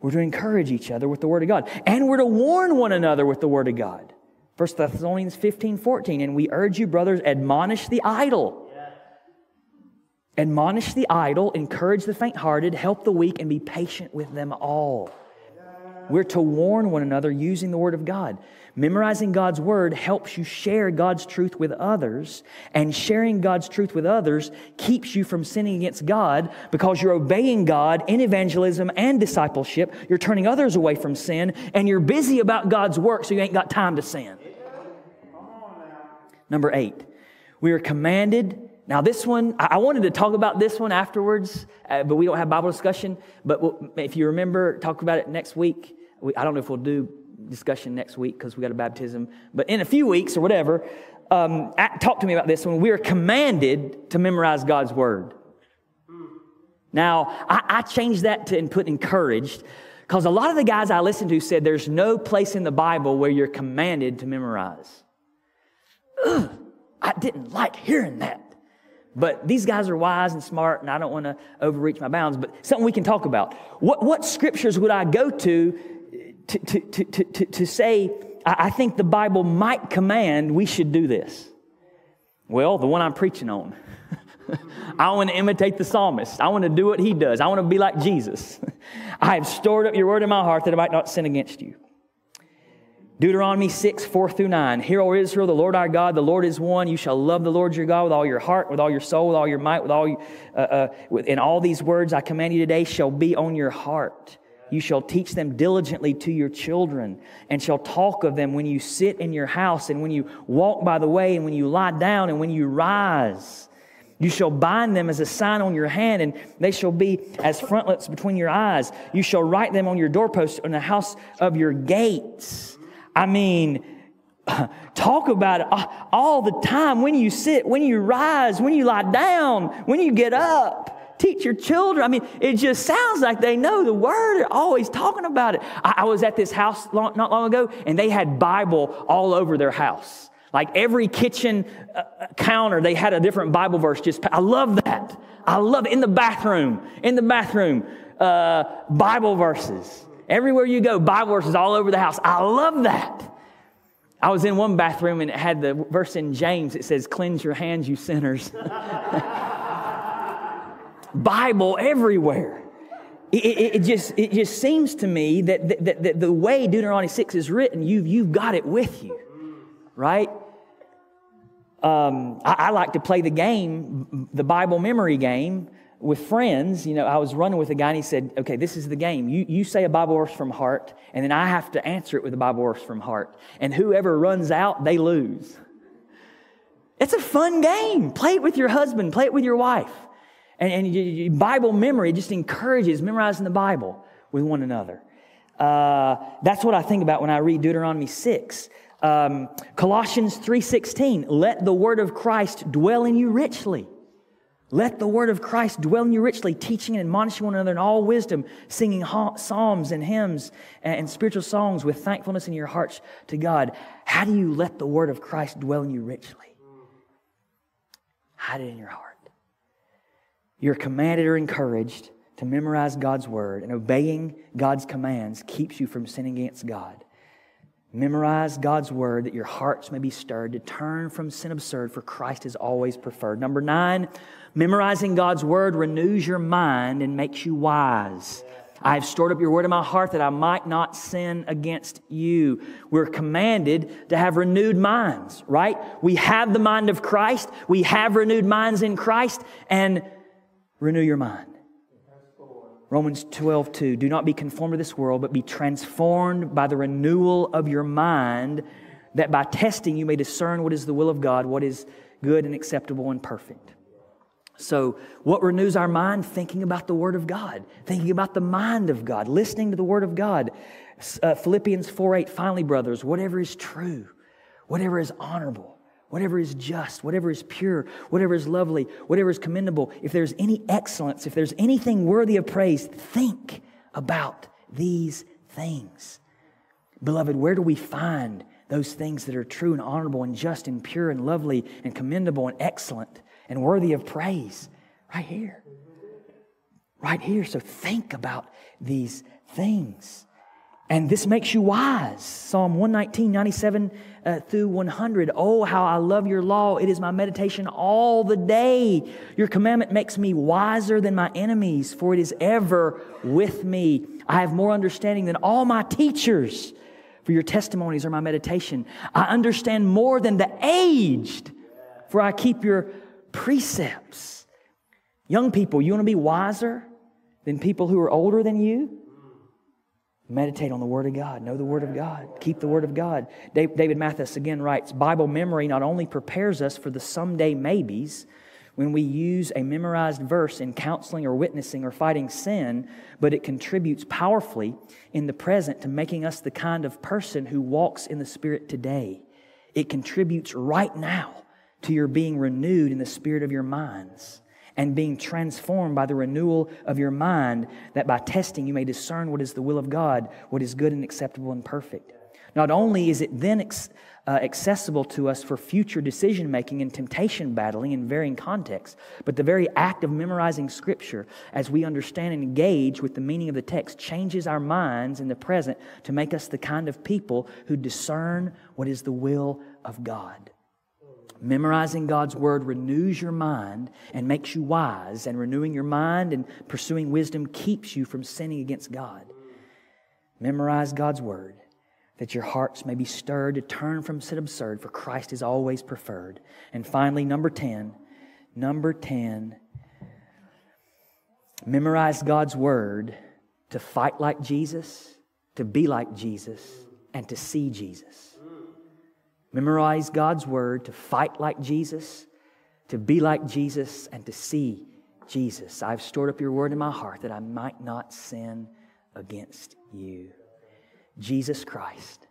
We're to encourage each other with the Word of God. And we're to warn one another with the Word of God. 1 Thessalonians 15, 14. And we urge you, brothers, admonish the idle. Admonish the idle, encourage the faint hearted, help the weak, and be patient with them all. We're to warn one another using the Word of God. Memorizing God's Word helps you share God's truth with others, and sharing God's truth with others keeps you from sinning against God because you're obeying God in evangelism and discipleship. You're turning others away from sin, and you're busy about God's work, so you ain't got time to sin. Number eight, we are commanded now, this one, I wanted to talk about this one afterwards, uh, but we don't have Bible discussion. But if you remember, talk about it next week. We, I don't know if we'll do discussion next week because we got a baptism, but in a few weeks or whatever, um, talk to me about this when We are commanded to memorize God's word. Now, I, I changed that to and put encouraged because a lot of the guys I listened to said there's no place in the Bible where you're commanded to memorize. Ugh, I didn't like hearing that. But these guys are wise and smart, and I don't want to overreach my bounds, but something we can talk about. What, what scriptures would I go to to, to, to, to, to say, I think the Bible might command we should do this? Well, the one I'm preaching on. I want to imitate the psalmist. I want to do what he does. I want to be like Jesus. I have stored up your word in my heart that I might not sin against you. Deuteronomy 6, 4 through 9. Hear, O Israel, the Lord our God, the Lord is one. You shall love the Lord your God with all your heart, with all your soul, with all your might, with all, uh, uh, with, and all these words I command you today shall be on your heart. You shall teach them diligently to your children, and shall talk of them when you sit in your house, and when you walk by the way, and when you lie down, and when you rise. You shall bind them as a sign on your hand, and they shall be as frontlets between your eyes. You shall write them on your doorposts in the house of your gates. I mean, talk about it all the time when you sit, when you rise, when you lie down, when you get up teach your children. I mean, it just sounds like they know the word. They're always talking about it. I, I was at this house long, not long ago, and they had Bible all over their house. Like every kitchen uh, counter, they had a different Bible verse. Just I love that. I love it. in the bathroom. In the bathroom, uh, Bible verses. Everywhere you go, Bible verses all over the house. I love that. I was in one bathroom and it had the verse in James. It says, "Cleanse your hands, you sinners." Bible everywhere. It, it, it, just, it just seems to me that, that, the way Deuteronomy 6 is written, you've, you've got it with you, right? Um, I, I, like to play the game, the Bible memory game, with friends. You know, I was running with a guy and he said, Okay, this is the game. You, you say a Bible verse from heart, and then I have to answer it with a Bible verse from heart. And whoever runs out, they lose. It's a fun game. Play it with your husband, play it with your wife. And, and you, you, Bible memory just encourages memorizing the Bible with one another. Uh, that's what I think about when I read Deuteronomy 6. Um, Colossians 3.16, let the word of Christ dwell in you richly. Let the word of Christ dwell in you richly, teaching and admonishing one another in all wisdom, singing psalms and hymns and spiritual songs with thankfulness in your hearts to God. How do you let the word of Christ dwell in you richly? Hide it in your heart. You're commanded or encouraged to memorize God's word, and obeying God's commands keeps you from sinning against God. Memorize God's word that your hearts may be stirred to turn from sin absurd, for Christ is always preferred. Number nine, memorizing God's word renews your mind and makes you wise. I have stored up your word in my heart that I might not sin against you. We're commanded to have renewed minds, right? We have the mind of Christ. We have renewed minds in Christ, and renew your mind. Romans 12, 2. Do not be conformed to this world, but be transformed by the renewal of your mind, that by testing you may discern what is the will of God, what is good and acceptable and perfect. So, what renews our mind? Thinking about the Word of God, thinking about the mind of God, listening to the Word of God. Uh, Philippians 4 8, finally, brothers, whatever is true, whatever is honorable, whatever is just, whatever is pure, whatever is lovely, whatever is commendable, if there's any excellence, if there's anything worthy of praise, think about these things. Beloved, where do we find those things that are true and honorable and just and pure and lovely and commendable and excellent and worthy of praise? Right here. Right here. So think about these things. And this makes you wise. Psalm 119, 97 uh, through 100. Oh, how I love your law. It is my meditation all the day. Your commandment makes me wiser than my enemies, for it is ever with me. I have more understanding than all my teachers, for your testimonies are my meditation. I understand more than the aged, for I keep your precepts. Young people, you want to be wiser than people who are older than you? Meditate on the Word of God. Know the Word of God. Keep the Word of God. David Mathis again writes Bible memory not only prepares us for the someday maybes when we use a memorized verse in counseling or witnessing or fighting sin, but it contributes powerfully in the present to making us the kind of person who walks in the Spirit today. It contributes right now to your being renewed in the spirit of your minds and being transformed by the renewal of your mind, that by testing you may discern what is the will of God, what is good and acceptable and perfect. Not only is it then ex- uh, accessible to us for future decision making and temptation battling in varying contexts, but the very act of memorizing Scripture as we understand and engage with the meaning of the text changes our minds in the present to make us the kind of people who discern what is the will of God. Memorizing God's word renews your mind and makes you wise, and renewing your mind and pursuing wisdom keeps you from sinning against God. Memorize God's word that your hearts may be stirred to turn from sin absurd, for Christ is always preferred. And finally, number 10, number 10, memorize God's word to fight like Jesus, to be like Jesus, and to see Jesus memorize God's word, to fight like Jesus, to be like Jesus, and to see Jesus. I've stored up your word in my heart that I might not sin against you. Jesus Christ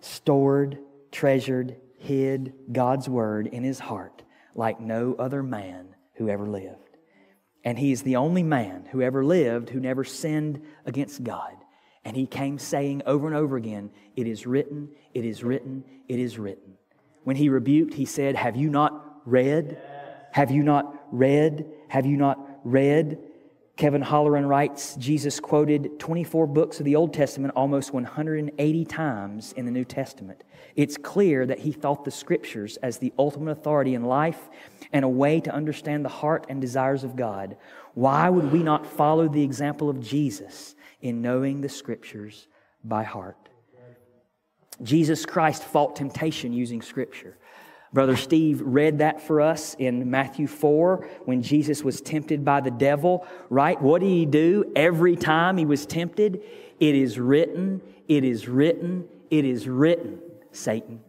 stored, treasured, hid God's word in his heart like no other man who ever lived. And he is the only man who ever lived who never sinned against God. And he came saying over and over again, It is written, it is written, it is written. When he rebuked, he said, Have you not read? Have you not read? Have you not read? Kevin Holleran writes Jesus quoted 24 books of the Old Testament almost 180 times in the New Testament. It's clear that he thought the scriptures as the ultimate authority in life and a way to understand the heart and desires of God. Why would we not follow the example of Jesus in knowing the scriptures by heart? Jesus Christ fought temptation using Scripture. Brother Steve read that for us in Matthew 4 when Jesus was tempted by the devil, right? What did he do every time he was tempted? It is written, it is written, it is written, Satan.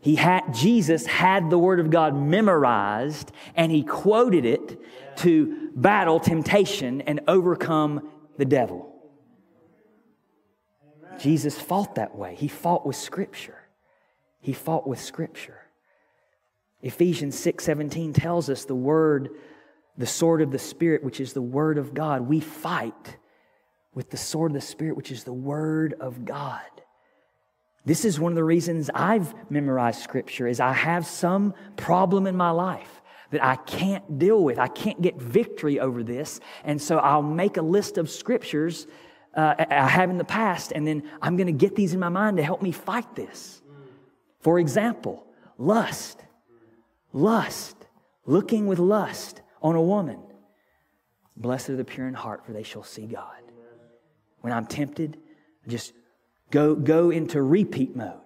He had, Jesus had the Word of God memorized and he quoted it to battle temptation and overcome the devil. Jesus fought that way. He fought with Scripture. He fought with Scripture. Ephesians 6:17 tells us the word the sword of the Spirit, which is the Word of God. We fight with the sword of the Spirit, which is the Word of God. This is one of the reasons I've memorized Scripture is I have some problem in my life that I can't deal with. I can't get victory over this. And so I'll make a list of Scriptures uh, I have in the past, and then I'm going to get these in my mind to help me fight this. For example, lust. Lust. Looking with lust on a woman. Blessed are the pure in heart, for they shall see God. When I'm tempted, just go, go into repeat mode.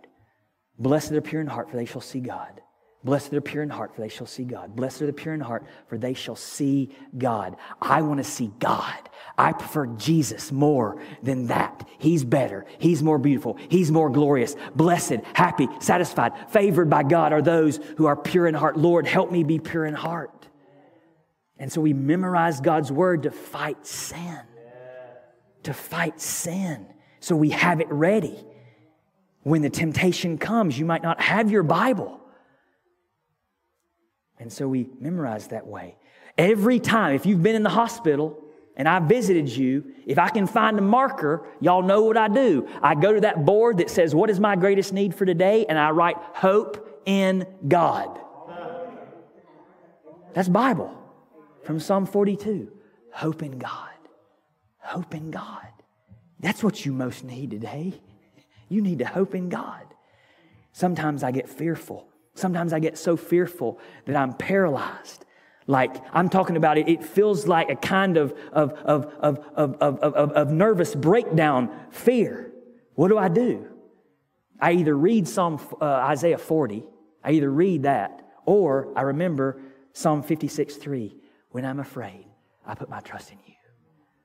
Blessed are the pure in heart, for they shall see God. Blessed are the pure in heart, for they shall see God. Blessed are the pure in heart, for they shall see God. I want to see God. I prefer Jesus more than that. He's better. He's more beautiful. He's more glorious. Blessed, happy, satisfied, favored by God are those who are pure in heart. Lord, help me be pure in heart. And so we memorize God's word to fight sin. To fight sin. So we have it ready. When the temptation comes, you might not have your Bible. And so we memorize that way. Every time, if you've been in the hospital and I visited you, if I can find a marker, y'all know what I do. I go to that board that says, What is my greatest need for today? And I write, Hope in God. That's Bible from Psalm 42. Hope in God. Hope in God. That's what you most need today. You need to hope in God. Sometimes I get fearful. Sometimes I get so fearful that I'm paralyzed. Like I'm talking about it, it feels like a kind of, of, of, of, of, of, of, of nervous breakdown fear. What do I do? I either read Psalm uh, Isaiah 40, I either read that, or I remember Psalm 56 3. When I'm afraid, I put my trust in you.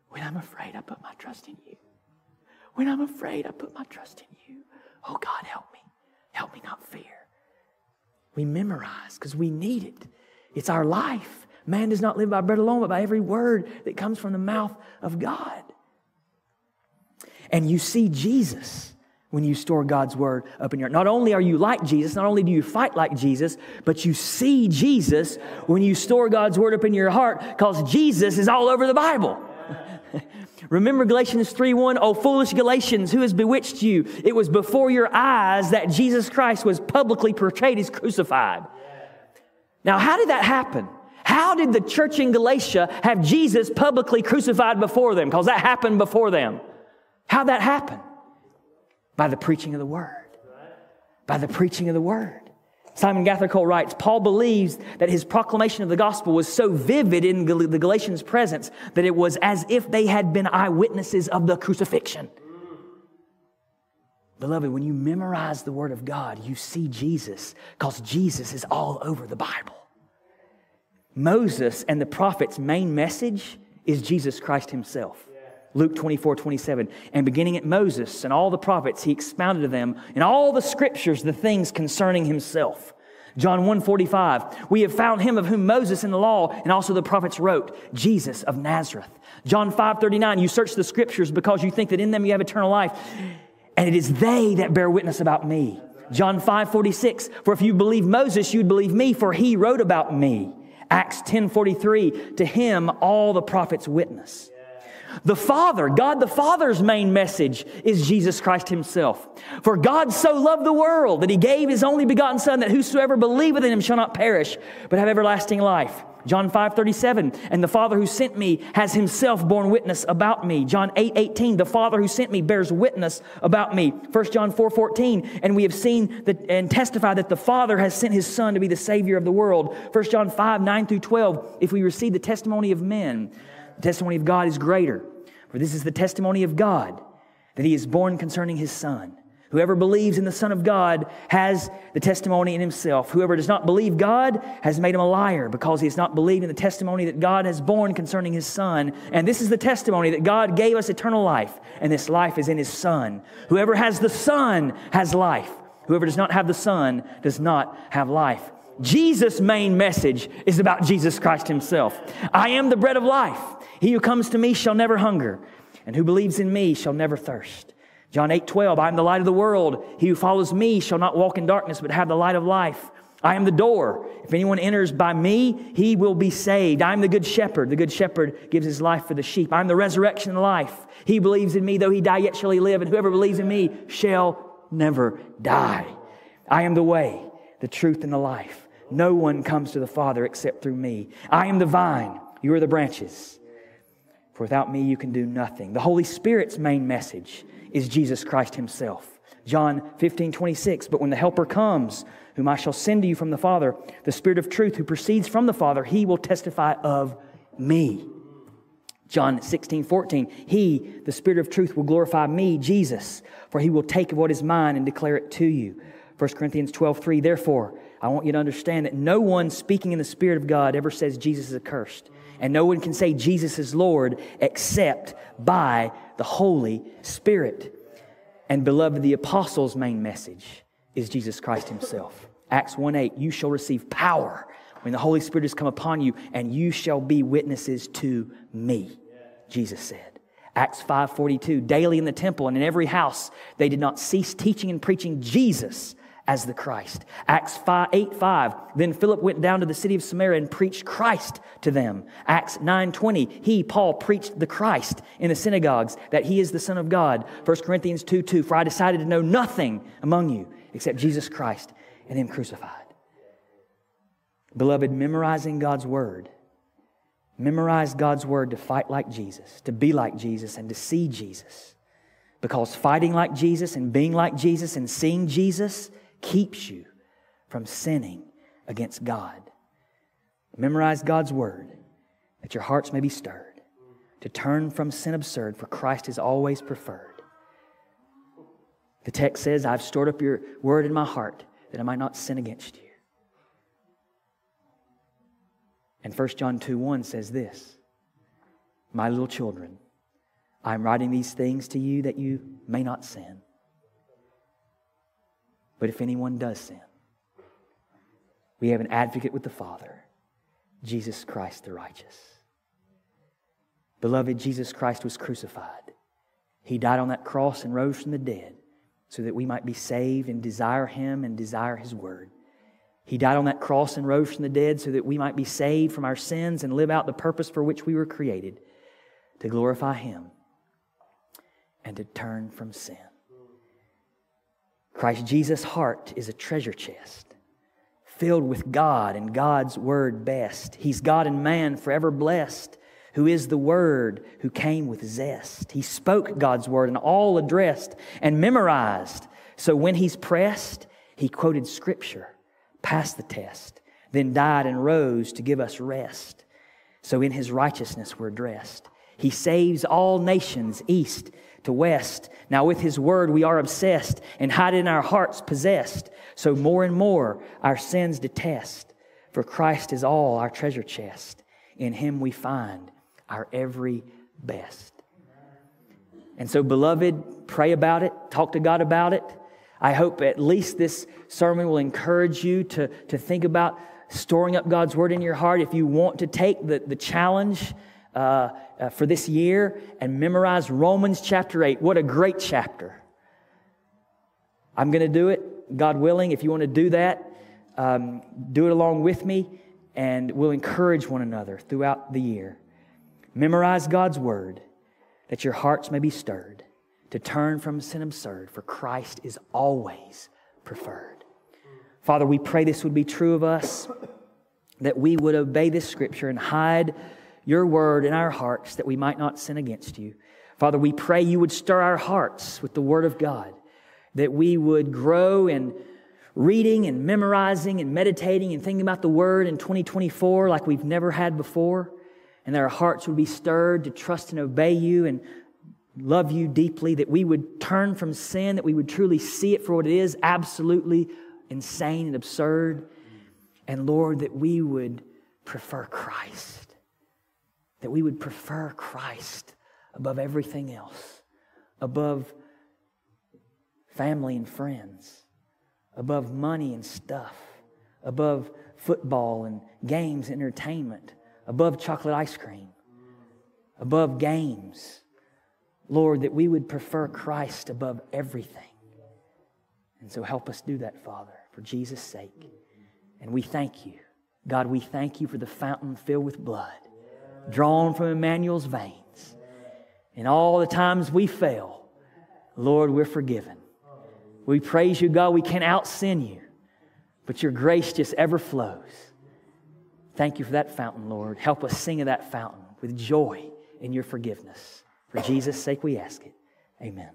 When I'm afraid, I put my trust in you. When I'm afraid, I put my trust in you. Oh God, help me. Help me not fear. We memorize because we need it. It's our life. Man does not live by bread alone, but by every word that comes from the mouth of God. And you see Jesus when you store God's word up in your heart. Not only are you like Jesus, not only do you fight like Jesus, but you see Jesus when you store God's word up in your heart because Jesus is all over the Bible. Remember Galatians 3 1, oh foolish Galatians, who has bewitched you? It was before your eyes that Jesus Christ was publicly portrayed as crucified. Now, how did that happen? How did the church in Galatia have Jesus publicly crucified before them? Because that happened before them. How'd that happen? By the preaching of the word. By the preaching of the word. Simon Gathercole writes Paul believes that his proclamation of the gospel was so vivid in the Galatians' presence that it was as if they had been eyewitnesses of the crucifixion. Beloved, when you memorize the Word of God, you see Jesus because Jesus is all over the Bible. Moses and the prophets' main message is Jesus Christ Himself. Luke 24, 27. And beginning at Moses and all the prophets, he expounded to them in all the scriptures the things concerning himself. John 1 45, we have found him of whom Moses in the law and also the prophets wrote, Jesus of Nazareth. John 5 39, you search the scriptures because you think that in them you have eternal life, and it is they that bear witness about me. John 5 46, for if you believe Moses, you'd believe me, for he wrote about me. Acts 10 43, to him all the prophets witness. The Father, God the Father's main message is Jesus Christ Himself. For God so loved the world that He gave His only begotten Son that whosoever believeth in Him shall not perish, but have everlasting life. John 5 37, and the Father who sent me has Himself borne witness about me. John 8 18, the Father who sent me bears witness about me. 1 John 4 14, and we have seen that, and testify that the Father has sent His Son to be the Savior of the world. 1 John 5 9 through 12, if we receive the testimony of men, testimony of God is greater. For this is the testimony of God that he is born concerning his Son. Whoever believes in the Son of God has the testimony in himself. Whoever does not believe God has made him a liar because he has not believed in the testimony that God has borne concerning his Son. And this is the testimony that God gave us eternal life, and this life is in his Son. Whoever has the Son has life. Whoever does not have the Son does not have life. Jesus' main message is about Jesus Christ himself. I am the bread of life. He who comes to me shall never hunger, and who believes in me shall never thirst. John 8, 12, I am the light of the world. He who follows me shall not walk in darkness, but have the light of life. I am the door. If anyone enters by me, he will be saved. I am the good shepherd. The good shepherd gives his life for the sheep. I am the resurrection and life. He believes in me, though he die, yet shall he live. And whoever believes in me shall never die. I am the way, the truth, and the life. No one comes to the Father except through me. I am the vine. You are the branches. For without me, you can do nothing. The Holy Spirit's main message is Jesus Christ himself. John 15, 26. But when the Helper comes, whom I shall send to you from the Father, the Spirit of truth who proceeds from the Father, he will testify of me. John 16, 14. He, the Spirit of truth, will glorify me, Jesus, for he will take of what is mine and declare it to you. 1 Corinthians 12, 3. Therefore, I want you to understand that no one speaking in the Spirit of God ever says Jesus is accursed. And no one can say Jesus is Lord except by the Holy Spirit. And beloved, the apostles' main message is Jesus Christ Himself. Acts 1 8, you shall receive power when the Holy Spirit has come upon you, and you shall be witnesses to me, Jesus said. Acts 5:42 daily in the temple and in every house they did not cease teaching and preaching Jesus as the Christ. Acts 5, 8 5. Then Philip went down to the city of Samaria and preached Christ to them. Acts 9 20. He, Paul, preached the Christ in the synagogues that he is the Son of God. 1 Corinthians 2 2. For I decided to know nothing among you except Jesus Christ and Him crucified. Beloved, memorizing God's Word. Memorize God's Word to fight like Jesus, to be like Jesus, and to see Jesus. Because fighting like Jesus and being like Jesus and seeing Jesus keeps you from sinning against God. Memorize God's Word that your hearts may be stirred, to turn from sin absurd, for Christ is always preferred. The text says, I've stored up your word in my heart that I might not sin against you. And 1 John 2 1 says this My little children, I am writing these things to you that you may not sin. But if anyone does sin, we have an advocate with the Father, Jesus Christ the righteous. Beloved, Jesus Christ was crucified. He died on that cross and rose from the dead so that we might be saved and desire Him and desire His Word. He died on that cross and rose from the dead so that we might be saved from our sins and live out the purpose for which we were created to glorify Him and to turn from sin. Christ Jesus' heart is a treasure chest filled with God and God's Word best. He's God and man forever blessed who is the Word, who came with zest. He spoke God's Word and all addressed and memorized. So when he's pressed, he quoted Scripture, passed the test, then died and rose to give us rest. So in his righteousness we're dressed. He saves all nations, east to west. Now with his word we are obsessed and hide in our hearts possessed. So more and more our sins detest. For Christ is all our treasure chest. In him we find our every best. And so, beloved, pray about it, talk to God about it. I hope at least this sermon will encourage you to, to think about storing up God's word in your heart. If you want to take the, the challenge uh, uh, for this year and memorize Romans chapter 8, what a great chapter. I'm going to do it, God willing. If you want to do that, um, do it along with me, and we'll encourage one another throughout the year. Memorize God's word that your hearts may be stirred to turn from sin absurd, for Christ is always preferred. Father, we pray this would be true of us, that we would obey this scripture and hide your word in our hearts that we might not sin against you. Father, we pray you would stir our hearts with the word of God, that we would grow in reading and memorizing and meditating and thinking about the word in 2024 like we've never had before and that our hearts would be stirred to trust and obey you and love you deeply, that we would turn from sin, that we would truly see it for what it is absolutely insane and absurd. And Lord, that we would prefer Christ, that we would prefer Christ above everything else, above family and friends, above money and stuff, above football and games entertainment above chocolate ice cream, above games. Lord, that we would prefer Christ above everything. And so help us do that, Father, for Jesus' sake. And we thank you. God, we thank you for the fountain filled with blood, drawn from Emmanuel's veins. And all the times we fail, Lord, we're forgiven. We praise you, God. We can't out sin you, but your grace just ever flows. Thank you for that fountain, Lord. Help us sing of that fountain with joy in your forgiveness. For Jesus' sake, we ask it. Amen.